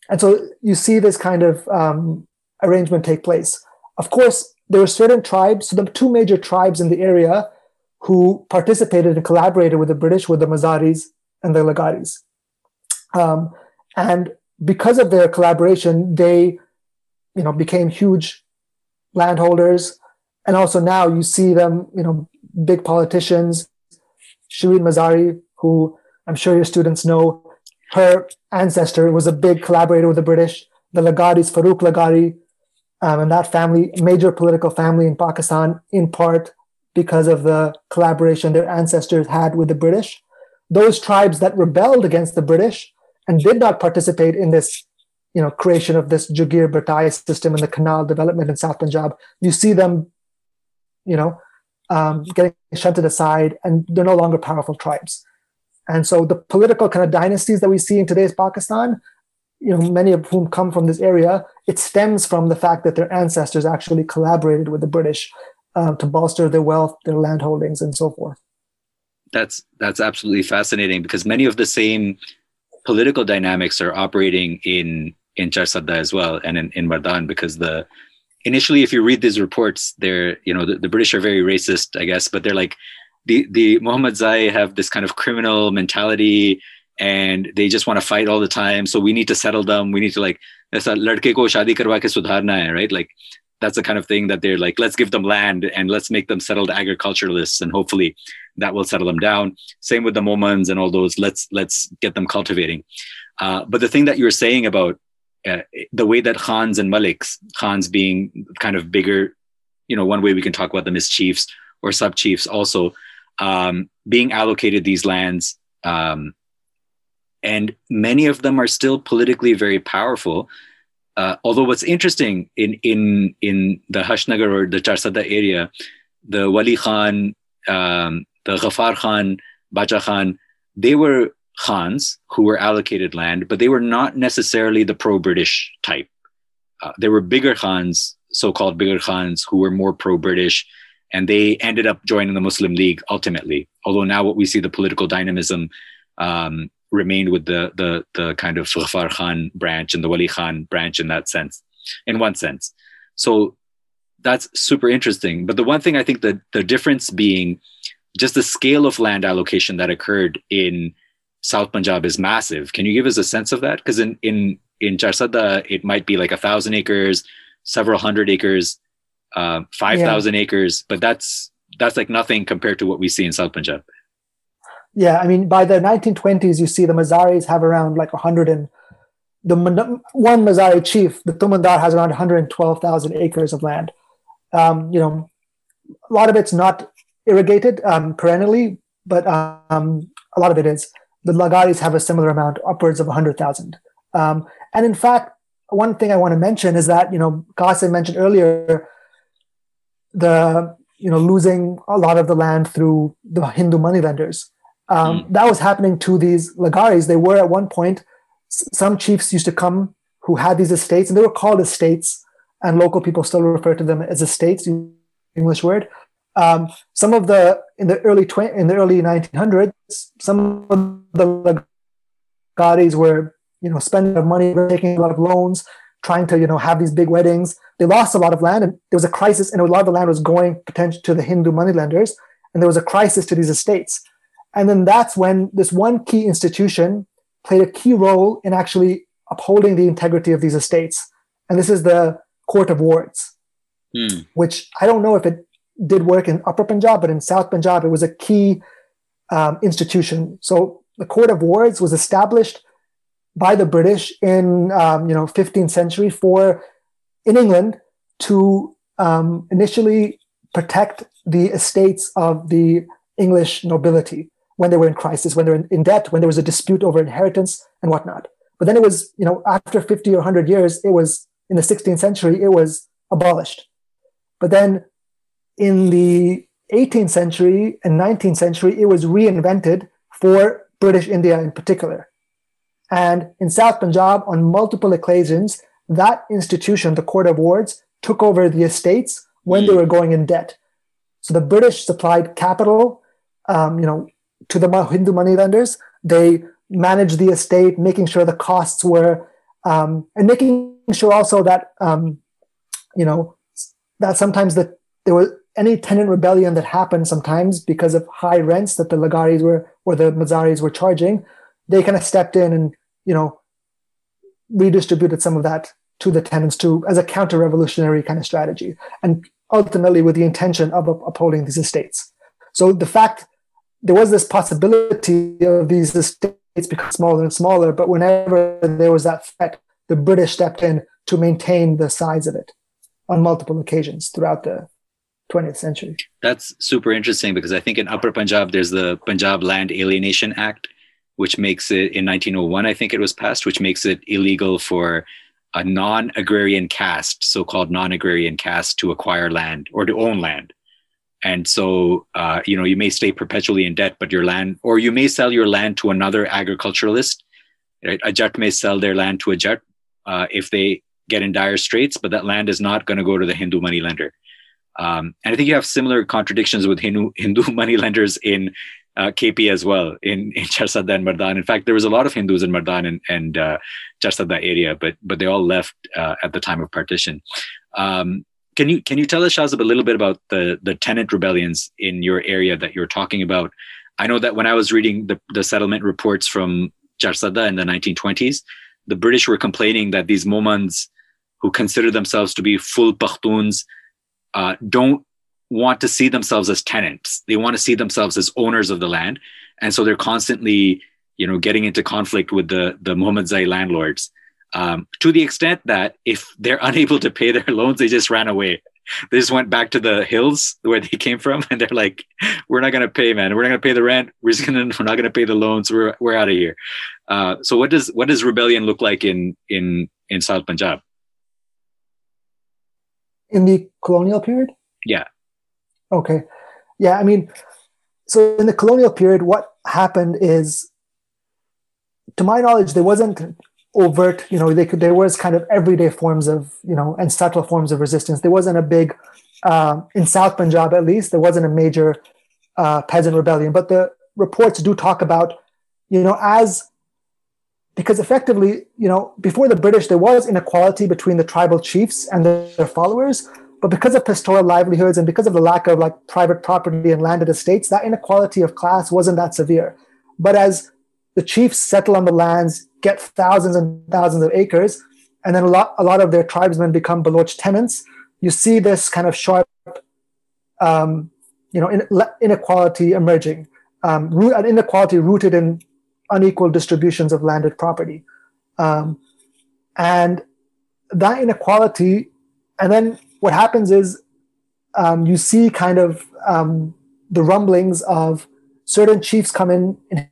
and so you see this kind of um, arrangement take place. Of course, there were certain tribes, so the two major tribes in the area who participated and collaborated with the British were the Mazaris and the Legharis. Um, and because of their collaboration, they, you know, became huge landholders. And also now you see them, you know, big politicians. Shirin Mazari, who I'm sure your students know, her ancestor was a big collaborator with the British. The Legharis, Farooq Leghari, um, and that family, major political family in Pakistan, in part because of the collaboration their ancestors had with the British. Those tribes that rebelled against the British and did not participate in this, you know, creation of this Jagir Batai system and the canal development in South Punjab, you see them, you know, um, getting shunted aside, and they're no longer powerful tribes. And so the political kind of dynasties that we see in today's Pakistan you know, many of whom come from this area, it stems from the fact that their ancestors actually collaborated with the British uh, to bolster their wealth, their land holdings, and so forth. That's that's absolutely fascinating because many of the same political dynamics are operating in in Charsadda as well and in, in Mardan because the initially if you read these reports they're you know the, the British are very racist I guess but they're like the the Muhammad Zai have this kind of criminal mentality and they just want to fight all the time. So we need to settle them. We need to like, ladke ko shadi ke sudharna hai, right? Like that's the kind of thing that they're like, let's give them land and let's make them settled agriculturalists, and hopefully that will settle them down. Same with the Momans and all those. Let's let's get them cultivating. Uh, but the thing that you were saying about uh, the way that Khans and Maliks, Khans being kind of bigger, you know, one way we can talk about them is chiefs or sub chiefs also um, being allocated these lands. Um, and many of them are still politically very powerful. Uh, although what's interesting in in in the Hashtnagar or the Charsadda area, the Wali Khan, um, the Ghaffar Khan, Bacha Khan, they were Khans who were allocated land, but they were not necessarily the pro-British type. Uh, there were bigger Khans, so-called bigger Khans, who were more pro-British, and they ended up joining the Muslim League ultimately. Although now what we see the political dynamism um, remained with the the the kind of Ghaffar Khan branch and the Wali Khan branch in that sense, in one sense. So that's super interesting. But the one thing I think that the difference being just the scale of land allocation that occurred in South Punjab is massive. Can you give us a sense of that? Because in in in Charsadda, it might be like a thousand acres, several hundred acres, uh, five thousand yeah. acres, but that's that's like nothing compared to what we see in South Punjab. Yeah, I mean, by the 1920s, you see the Mazaris have around like 100 and the one Mazari chief, the Tumandar, has around 112,000 acres of land. Um, you know, a lot of it's not irrigated um, perennially, but um, a lot of it is. The Legharis have a similar amount, upwards of 100,000. Um, and in fact, one thing I want to mention is that, you know, Qasim mentioned earlier the, you know, losing a lot of the land through the Hindu moneylenders. Um, mm. That was happening to these Legharis. They were at one point, some chiefs used to come who had these estates, and they were called estates, and local people still refer to them as estates, English word. Um, some of the in the early tw- in the early 1900s, some of the Legharis were you know spending money, taking a lot of loans, trying to you know have these big weddings. They lost a lot of land, and there was a crisis, and a lot of the land was going potentially to the Hindu moneylenders, and there was a crisis to these estates. And then that's when this one key institution played a key role in actually upholding the integrity of these estates. And this is the Court of Wards, hmm. which I don't know if it did work in Upper Punjab, but in South Punjab, it was a key um, institution. So the Court of Wards was established by the British in um, you know 15th century for in England to um, initially protect the estates of the English nobility when they were in crisis, when they were in, debt, when there was a dispute over inheritance and whatnot. But then it was, you know, after 50 or 100 years, it was in the 16th century, it was abolished. But then in the 18th century and 19th century, it was reinvented for British India in particular. And in South Punjab, on multiple occasions, that institution, the Court of Wards, took over the estates when they hmm. were going in debt. So the British supplied capital, um, you know, to the Hindu moneylenders. They managed the estate, making sure the costs were, um, and making sure also that, um, you know, that sometimes that there was any tenant rebellion that happened sometimes because of high rents that the Legharis were or the Mazaris were charging, they kind of stepped in and you know redistributed some of that to the tenants to as a counter-revolutionary kind of strategy, and ultimately with the intention of upholding these estates. So the fact there was this possibility of these estates becoming smaller and smaller, but whenever there was that threat, the British stepped in to maintain the size of it on multiple occasions throughout the 20th century. That's super interesting because I think in Upper Punjab, there's the Punjab Land Alienation Act, which makes it in 1901, I think it was passed, which makes it illegal for a non agrarian caste, so called non agrarian caste, to acquire land or to own land. And so, uh, you know, you may stay perpetually in debt, but your land, or you may sell your land to another agriculturalist. Right? A Jat may sell their land to a Jat uh, if they get in dire straits, but that land is not going to go to the Hindu money lender. Um, and I think you have similar contradictions with Hindu, Hindu money lenders in uh, KP as well, in, in Charsadda and Mardan. In fact, there was a lot of Hindus in Mardan and, and uh, Charsadda area, but but they all left uh, at the time of partition. Um, can you can you tell us, Shahzab, a little bit about the the tenant rebellions in your area that you're talking about? I know that when I was reading the, the settlement reports from Charsadda in the 1920s, the British were complaining that these Momans who consider themselves to be full Pakhtuns uh, don't want to see themselves as tenants. They want to see themselves as owners of the land, and so they're constantly, you know, getting into conflict with the the Mohammedzai landlords. Um, to the extent that if they're unable to pay their loans, they just ran away. They just went back to the hills where they came from, and they're like, "We're not going to pay, man. We're not going to pay the rent. We're just gonna, we're not going to pay the loans. We're we're out of here." Uh, so, what does what does rebellion look like in in in South Punjab? In the colonial period. Yeah. Okay. Yeah, I mean, so in the colonial period, what happened is, to my knowledge, there wasn't overt, you know, they could, there was kind of everyday forms of, you know, and subtle forms of resistance. There wasn't a big, uh, in South Punjab at least, there wasn't a major uh, peasant rebellion. But the reports do talk about, you know, as because effectively, you know, before the British, there was inequality between the tribal chiefs and their followers. But because of pastoral livelihoods and because of the lack of like private property and landed estates, that inequality of class wasn't that severe. But as the chiefs settle on the lands, get thousands and thousands of acres, and then a lot, a lot of their tribesmen become Baloch tenants, you see this kind of sharp, um, you know, in, inequality emerging. Um, root, an inequality rooted in unequal distributions of landed property. Um, and that inequality, and then what happens is um, you see kind of um, the rumblings of certain chiefs come in, and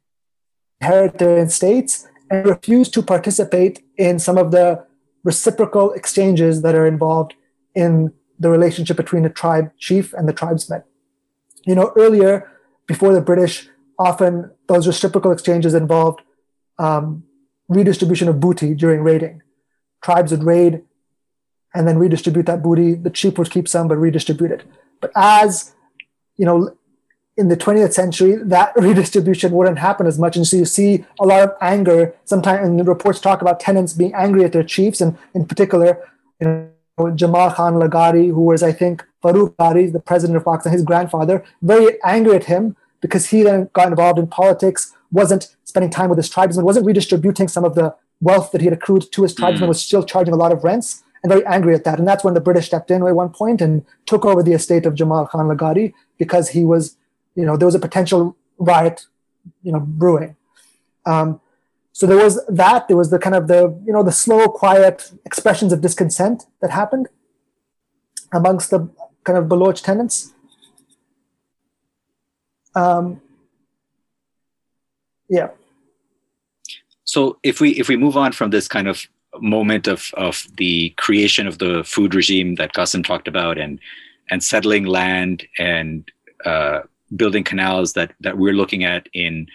inherit their estates, and refuse to participate in some of the reciprocal exchanges that are involved in the relationship between the tribe chief and the tribesmen. You know, earlier, before the British, often those reciprocal exchanges involved um, redistribution of booty during raiding. Tribes would raid and then redistribute that booty. The chief would keep some, but redistribute it. But as you know, in the 20th century, that redistribution wouldn't happen as much, and so you see a lot of anger. Sometimes, and the reports talk about tenants being angry at their chiefs, and in particular, you know, Jamal Khan Leghari, who was, I think, Farooq Leghari, the president of Pakistan, his grandfather, very angry at him because he then got involved in politics, wasn't spending time with his tribesmen, wasn't redistributing some of the wealth that he had accrued to his tribesmen, mm. was still charging a lot of rents and very angry at that. And that's when the British stepped in at one point and took over the estate of Jamal Khan Leghari because he was, you know, there was a potential riot, you know, brewing. Um, so there was that. There was the kind of the, you know, the slow, quiet expressions of discontent that happened amongst the kind of Baloch tenants. Um, yeah. So if we if we move on from this kind of moment of of the creation of the food regime that Qasim talked about, and and settling land and uh, building canals that that we're looking at in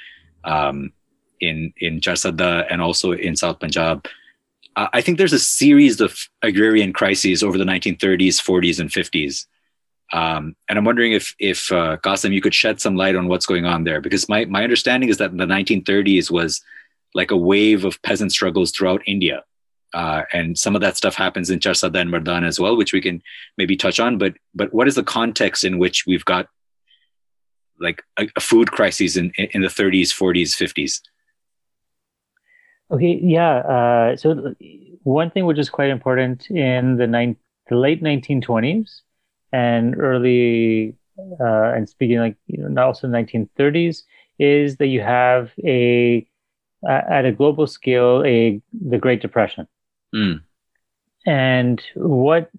um, in in Charsadda and also in South Punjab. I think there's a series of agrarian crises over the 1930s, 40s, and 50s. Um, and I'm wondering if, if uh, Qasim, you could shed some light on what's going on there, because my, my understanding is that the 1930s was like a wave of peasant struggles throughout India. Uh, and some of that stuff happens in Charsadda and Mardan as well, which we can maybe touch on. But but what is the context in which we've got like a, a food crisis in in the 30s, 40s, 50s? Okay, yeah. Uh, so one thing which is quite important in the, the late 1920s and early uh, and speaking like you know also 1930s is that you have a at a global scale a the Great Depression. Mm. And what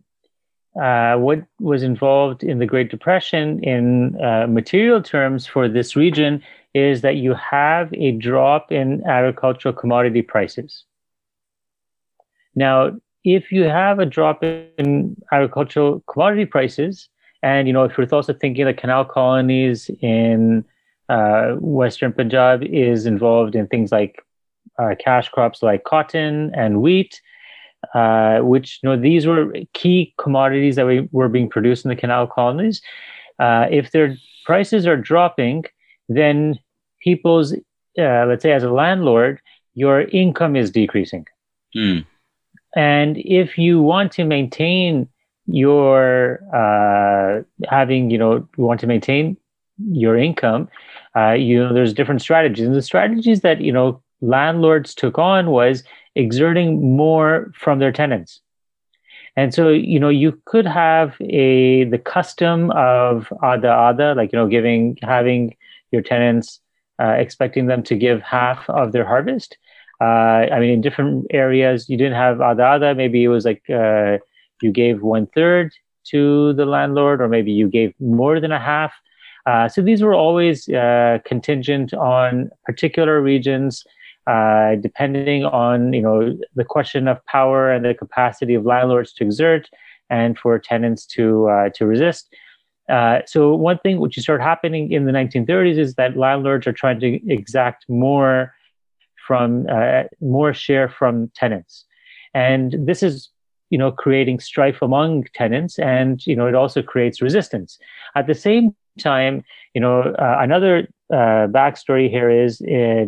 uh, what was involved in the Great Depression in uh, material terms for this region is that you have a drop in agricultural commodity prices. Now, if you have a drop in agricultural commodity prices, and you know, if you're also thinking the canal colonies in uh, Western Punjab is involved in things like uh, cash crops like cotton and wheat, uh, which you know these were key commodities that we, were being produced in the canal colonies. Uh, if their prices are dropping, then people's, uh, let's say, as a landlord, your income is decreasing. Mm. And if you want to maintain your uh, having, you know, you want to maintain your income, uh, you know, there's different strategies. And the strategies that, you know, landlords took on was exerting more from their tenants. And so, you know, you could have a the custom of ada ada, like you know, giving having your tenants uh, expecting them to give half of their harvest. Uh, I mean, in different areas, you didn't have ada ada. Maybe it was like uh, you gave one third to the landlord, or maybe you gave more than a half. Uh, so these were always uh, contingent on particular regions, uh, depending on you know the question of power and the capacity of landlords to exert, and for tenants to to resist. Uh, so one thing which started happening in the 1930s is that landlords are trying to exact more from uh, more share from tenants, and this is you know creating strife among tenants, and you know it also creates resistance. At the same time, you know uh, another uh, backstory here is uh,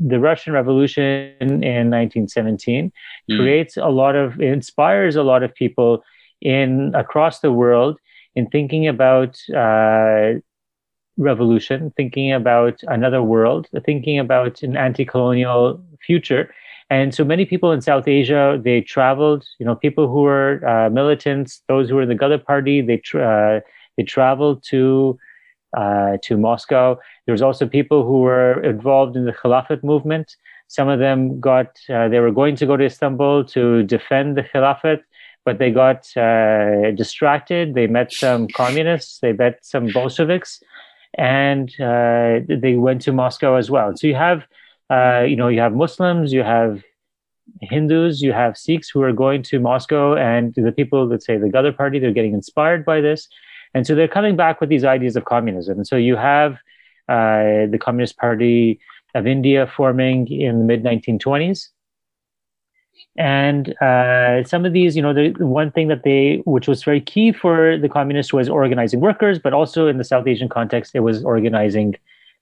the Russian Revolution in 1917 mm. creates a lot of inspires a lot of people in across the world in thinking about uh, revolution, thinking about another world, thinking about an anti-colonial future. And so many people in South Asia, they traveled, you know, people who were uh, militants, those who were in the Ghadar party, they, tra- uh, they traveled to, uh, to Moscow. There was also people who were involved in the Khilafat movement. Some of them got, uh, they were going to go to Istanbul to defend the Khilafat but they got uh, distracted. They met some communists, they met some Bolsheviks, and uh, they went to Moscow as well. So you have, uh, you know, you have Muslims, you have Hindus, you have Sikhs who are going to Moscow, and the people that say the Ghadar party, they're getting inspired by this, and so they're coming back with these ideas of communism. And so you have uh, the Communist Party of India forming in the mid 1920s and uh, some of these, you know, the one thing that they, which was very key for the communists, was organizing workers, but also in the South Asian context, it was organizing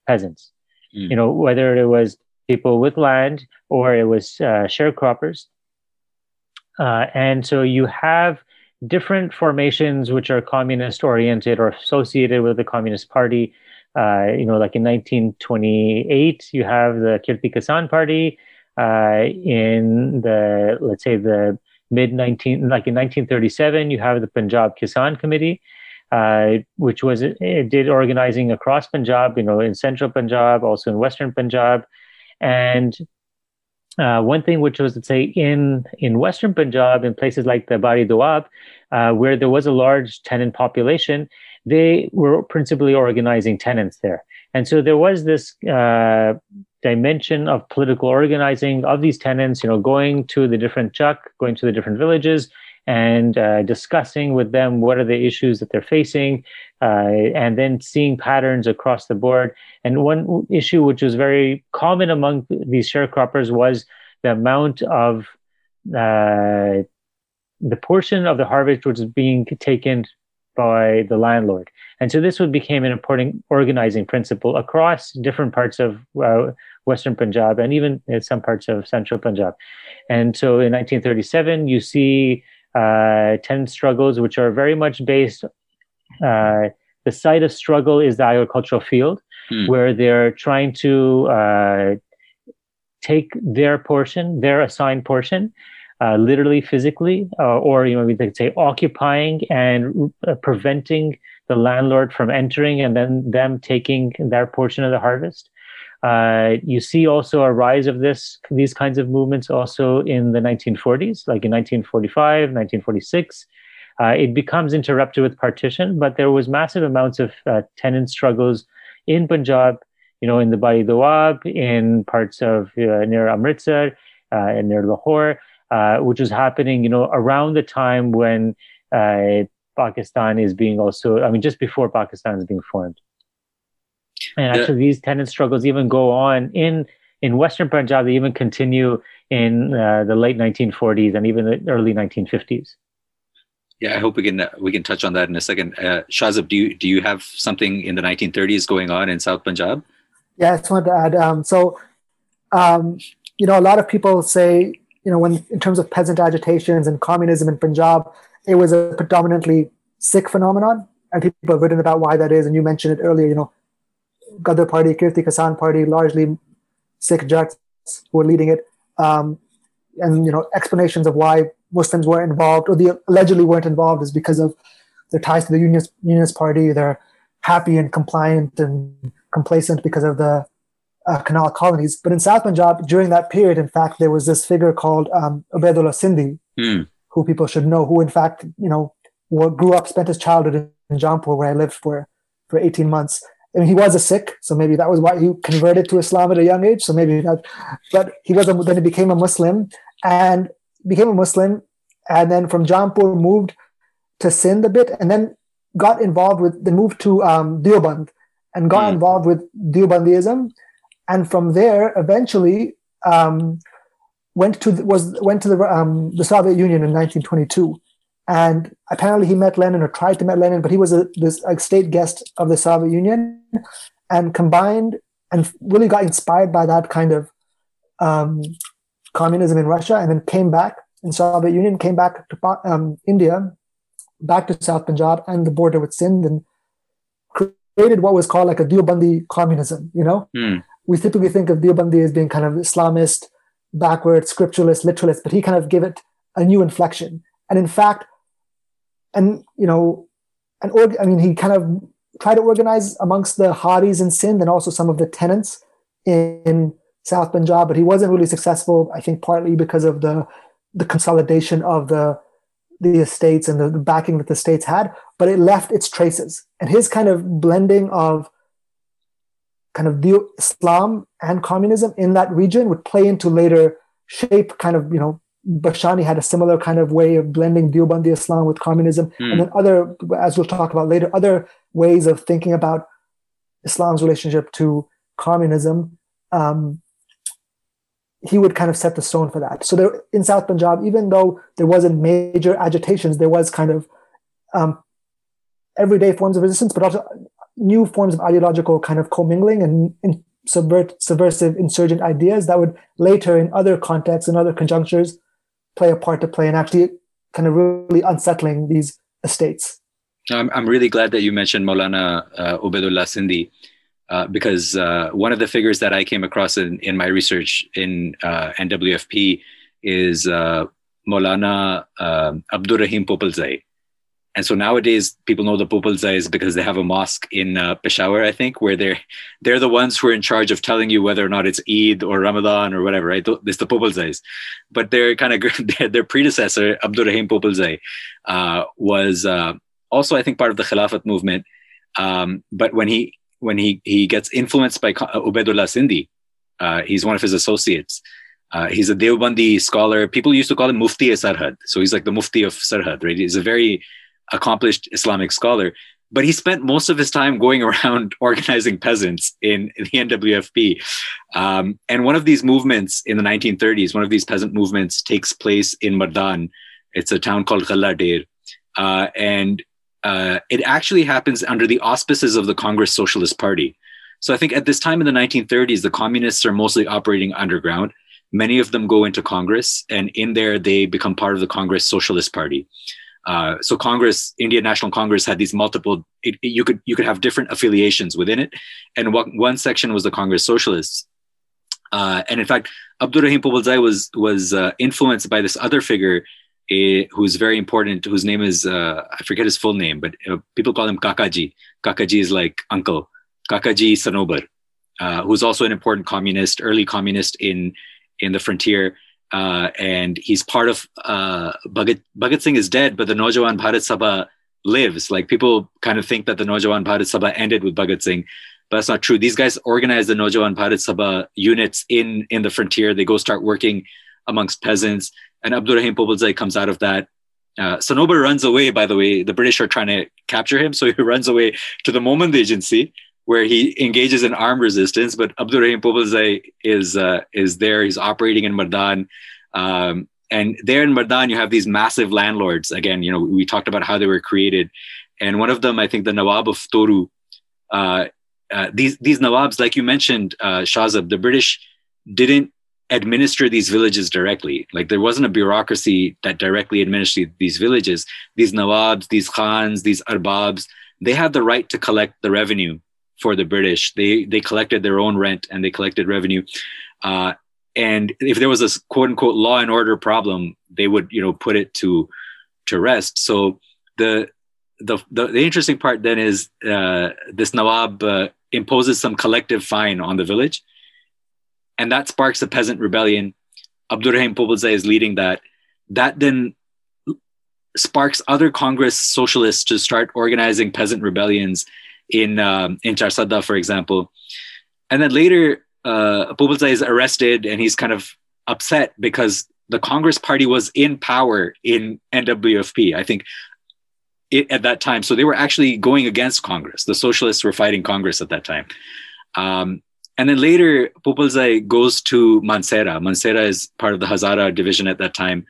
peasants. Mm. You know, whether it was people with land or it was uh, sharecroppers. Uh, and so you have different formations which are communist oriented or associated with the Communist Party. Uh, you know, like in 1928, you have the Kirti Kisan Party uh, in the let's say the mid 19 like in 1937 you have the punjab kisan committee uh, which was it did organizing across punjab you know in central punjab also in western punjab. And uh, one thing which was let's say in in western punjab in places like the bari doab uh, where there was a large tenant population they were principally organizing tenants there and so there was this uh, dimension of political organizing of these tenants, you know, going to the different chak, going to the different villages, and uh, discussing with them what are the issues that they're facing, uh, and then seeing patterns across the board. And one issue which was very common among these sharecroppers was the amount of uh, the portion of the harvest which is being taken by the landlord. And so this would became an important organizing principle across different parts of uh, Western Punjab and even in some parts of Central Punjab. And so in 1937, you see uh, tenant struggles, which are very much based. Uh, the site of struggle is the agricultural field, hmm. where they're trying to uh, take their portion, their assigned portion, uh, literally, physically, uh, or you know, we could say occupying and uh, preventing the landlord from entering, and then them taking their portion of the harvest. Uh, you see also a rise of this these kinds of movements also in the 1940s, like in 1945, 1946. Uh, it becomes interrupted with partition, but there was massive amounts of tenant struggles in Punjab, you know, in the Bari Doab, in parts of near Amritsar, uh, and near Lahore, uh, which was happening, you know, around the time when Pakistan is being also, I mean, just before Pakistan is being formed. And actually, yeah. these tenant struggles even go on in in Western Punjab. They even continue in uh, the late 1940s and even the early 1950s. Yeah, I hope we can uh, we can touch on that in a second. Uh, Shahzab, do you do you have something in the 1930s going on in South Punjab? Yeah, I just wanted to add. Um, so, um, you know, a lot of people say, you know, when in terms of peasant agitations and communism in Punjab, it was a predominantly Sikh phenomenon, and people have written about why that is. And you mentioned it earlier. You know, Ghadar Party, Kirti Kisan Party, largely Sikh Jats who were leading it, um, and you know explanations of why Muslims weren't involved or the allegedly weren't involved is because of their ties to the Unionist, Unionist Party. They're happy and compliant and complacent because of the uh, canal colonies. But in South Punjab, during that period, in fact, there was this figure called um, Ubaidullah Sindhi, mm. who people should know, who in fact, you know, grew up, spent his childhood in Jampur, where I lived for for 18 months, I mean, he was a Sikh, so maybe that was why he converted to Islam at a young age. So maybe that, but he was a, then he became a Muslim and became a Muslim, and then from Jampur moved to Sindh a bit, and then got involved with, then moved to um, Deoband and got mm. involved with Deobandism, and from there eventually um, went to the, was went to the um, the Soviet Union in 1922 and apparently he met Lenin or tried to meet Lenin, but he was a, this a state guest of the Soviet Union and combined and really got inspired by that kind of um, communism in Russia and then came back in Soviet Union, came back to um, India, back to South Punjab and the border with Sindh and created what was called like a Deobandi communism, you know? Mm. We typically think of Deobandi as being kind of Islamist, backward, scripturalist, literalist, but he kind of gave it a new inflection. And in fact, and you know, and org- I mean, he kind of tried to organize amongst the Haris in Sindh and also some of the tenants in, in South Punjab, but he wasn't really successful. I think partly because of the the consolidation of the the estates and the, the backing that the states had, but it left its traces. And his kind of blending of kind of the Islam and communism in that region would play into later shape kind of you know Bhashani had a similar kind of way of blending Deobandi Islam with communism, mm. and then other, as we'll talk about later, other ways of thinking about Islam's relationship to communism. Um, he would kind of set the stone for that. So there, in South Punjab, even though there wasn't major agitations, there was kind of um, everyday forms of resistance, but also new forms of ideological kind of commingling and, and subvert, subversive insurgent ideas that would later, in other contexts and other conjunctures, play a part to play in actually kind of really unsettling these estates. I'm, I'm really glad that you mentioned Maulana uh, Ubaidullah Sindhi. Uh, because uh, one of the figures that I came across in, in my research in uh, NWFP is uh, Maulana uh, Abdurrahim Popalzai. And so nowadays, people know the Popalzais because they have a mosque in uh, Peshawar, I think, where they're they're the ones who are in charge of telling you whether or not it's Eid or Ramadan or whatever, right? It's the Popalzais. But their kind of their predecessor, Abdurrahim Popalzai, uh, was uh, also, I think, part of the Khilafat movement. Um, but when he when he he gets influenced by Ubaidullah Sindhi, Uh, he's one of his associates. Uh, he's a Deobandi scholar. People used to call him Mufti Sarhad. So he's like the Mufti of Sarhad, right? He's a very accomplished Islamic scholar. But he spent most of his time going around organizing peasants in, in the NWFP. Um, and one of these movements in the 1930s, one of these peasant movements takes place in Mardan. It's a town called Ghallader. Uh, and uh, it actually happens under the auspices of the Congress Socialist Party. So I think at this time in the 1930s, the communists are mostly operating underground. Many of them go into Congress, and in there they become part of the Congress Socialist Party. Uh, so Congress, Indian National Congress, had these multiple. It, it, you could you could have different affiliations within it, and what, one section was the Congress Socialists. Uh, and in fact, Abdur Rahim Popalzai was was uh, influenced by this other figure eh, who's very important, whose name is uh, I forget his full name, but uh, people call him Kakaji. Kakaji is like uncle. Kakaji Sanobar, uh, who's also an important communist, early communist in in the frontier. Uh, and he's part of uh, Bhagat, Bhagat Singh is dead, but the Naujawan Bharat Sabha lives. Like people kind of think that the Naujawan Bharat Sabha ended with Bhagat Singh, but that's not true. These guys organize the Naujawan Bharat Sabha units in in the frontier. They go start working amongst peasants, and Abdurrahim Popalzai comes out of that. Uh, Sanobar runs away, by the way. The British are trying to capture him, so he runs away to the Mohmand agency where he engages in armed resistance. But Abdurrahim Popalzai is uh, is there. He's operating in Mardan. Um, and there in Mardan, you have these massive landlords. Again, you know, we talked about how they were created. And one of them, I think the Nawab of Toru, uh, uh, these, these Nawabs, like you mentioned, uh, Shahzab, the British didn't administer these villages directly. Like there wasn't a bureaucracy that directly administered these villages. These Nawabs, these Khans, these Arbabs, they had the right to collect the revenue for the British. They they collected their own rent and they collected revenue. Uh, and if there was a quote unquote law and order problem, they would you know put it to to rest. So the the the, the interesting part then is uh, this Nawab uh, imposes some collective fine on the village, and that sparks a peasant rebellion. Abdurrahim Popalzai is leading that. That then sparks other Congress socialists to start organizing peasant rebellions in um, in Charsadda, for example. And then later, uh, is arrested and he's kind of upset because the Congress Party was in power in NWFP. I think it, at that time, so they were actually going against Congress. The socialists were fighting Congress at that time. Um, and then later, Popalzai goes to Mansehra. Mansehra is part of the Hazara division at that time.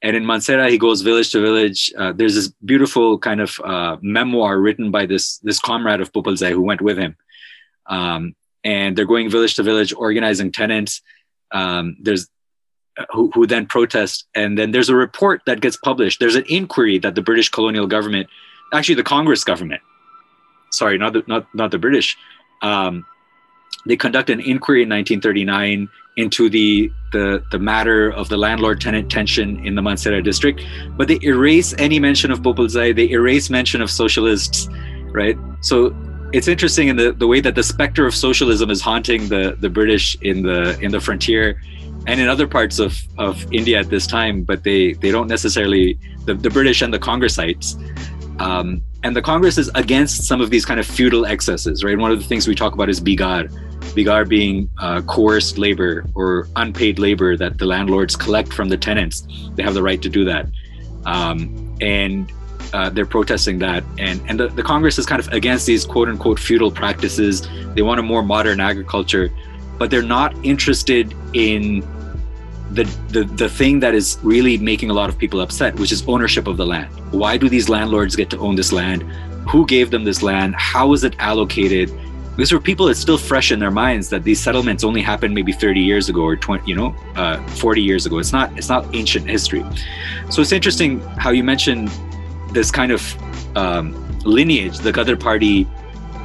And in Mansehra, he goes village to village. Uh, there's this beautiful kind of uh, memoir written by this this comrade of Popalzai who went with him. Um, and they're going village to village, organizing tenants. Um, there's uh, who, who then protest, and then there's a report that gets published. There's an inquiry that the British colonial government, actually the Congress government, sorry, not the not not the British, um, they conduct an inquiry in 1939 into the, the, the matter of the landlord-tenant tension in the Mansehra district, but they erase any mention of Popalzai, they erase mention of socialists, right? So it's interesting in the, the way that the specter of socialism is haunting the, the British in the in the frontier and in other parts of, of India at this time, but they, they don't necessarily the, the British and the Congressites um, and the Congress is against some of these kind of feudal excesses, right? One of the things we talk about is bigar, bigar being uh, coerced labor or unpaid labor that the landlords collect from the tenants. They have the right to do that, um, and uh, they're protesting that. And and the, the Congress is kind of against these quote unquote feudal practices. They want a more modern agriculture, but they're not interested in the, the the thing that is really making a lot of people upset, which is ownership of the land. Why do these landlords get to own this land? Who gave them this land? How is it allocated? Because for people, it's still fresh in their minds that these settlements only happened maybe 30 years ago or 20, you know, uh, 40 years ago. It's not it's not ancient history. So it's interesting how you mentioned this kind of um, lineage, the Ghadar party.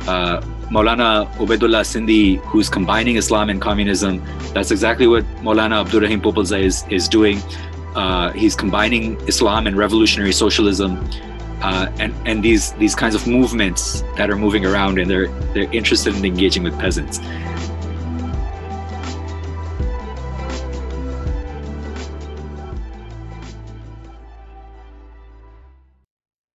Uh, Maulana Ubaidullah Sindhi, who's combining Islam and communism. That's exactly what Maulana Abdurrahim Popalzai is, is doing. Uh, he's combining Islam and revolutionary socialism. Uh, and and these these kinds of movements that are moving around and they're they're interested in engaging with peasants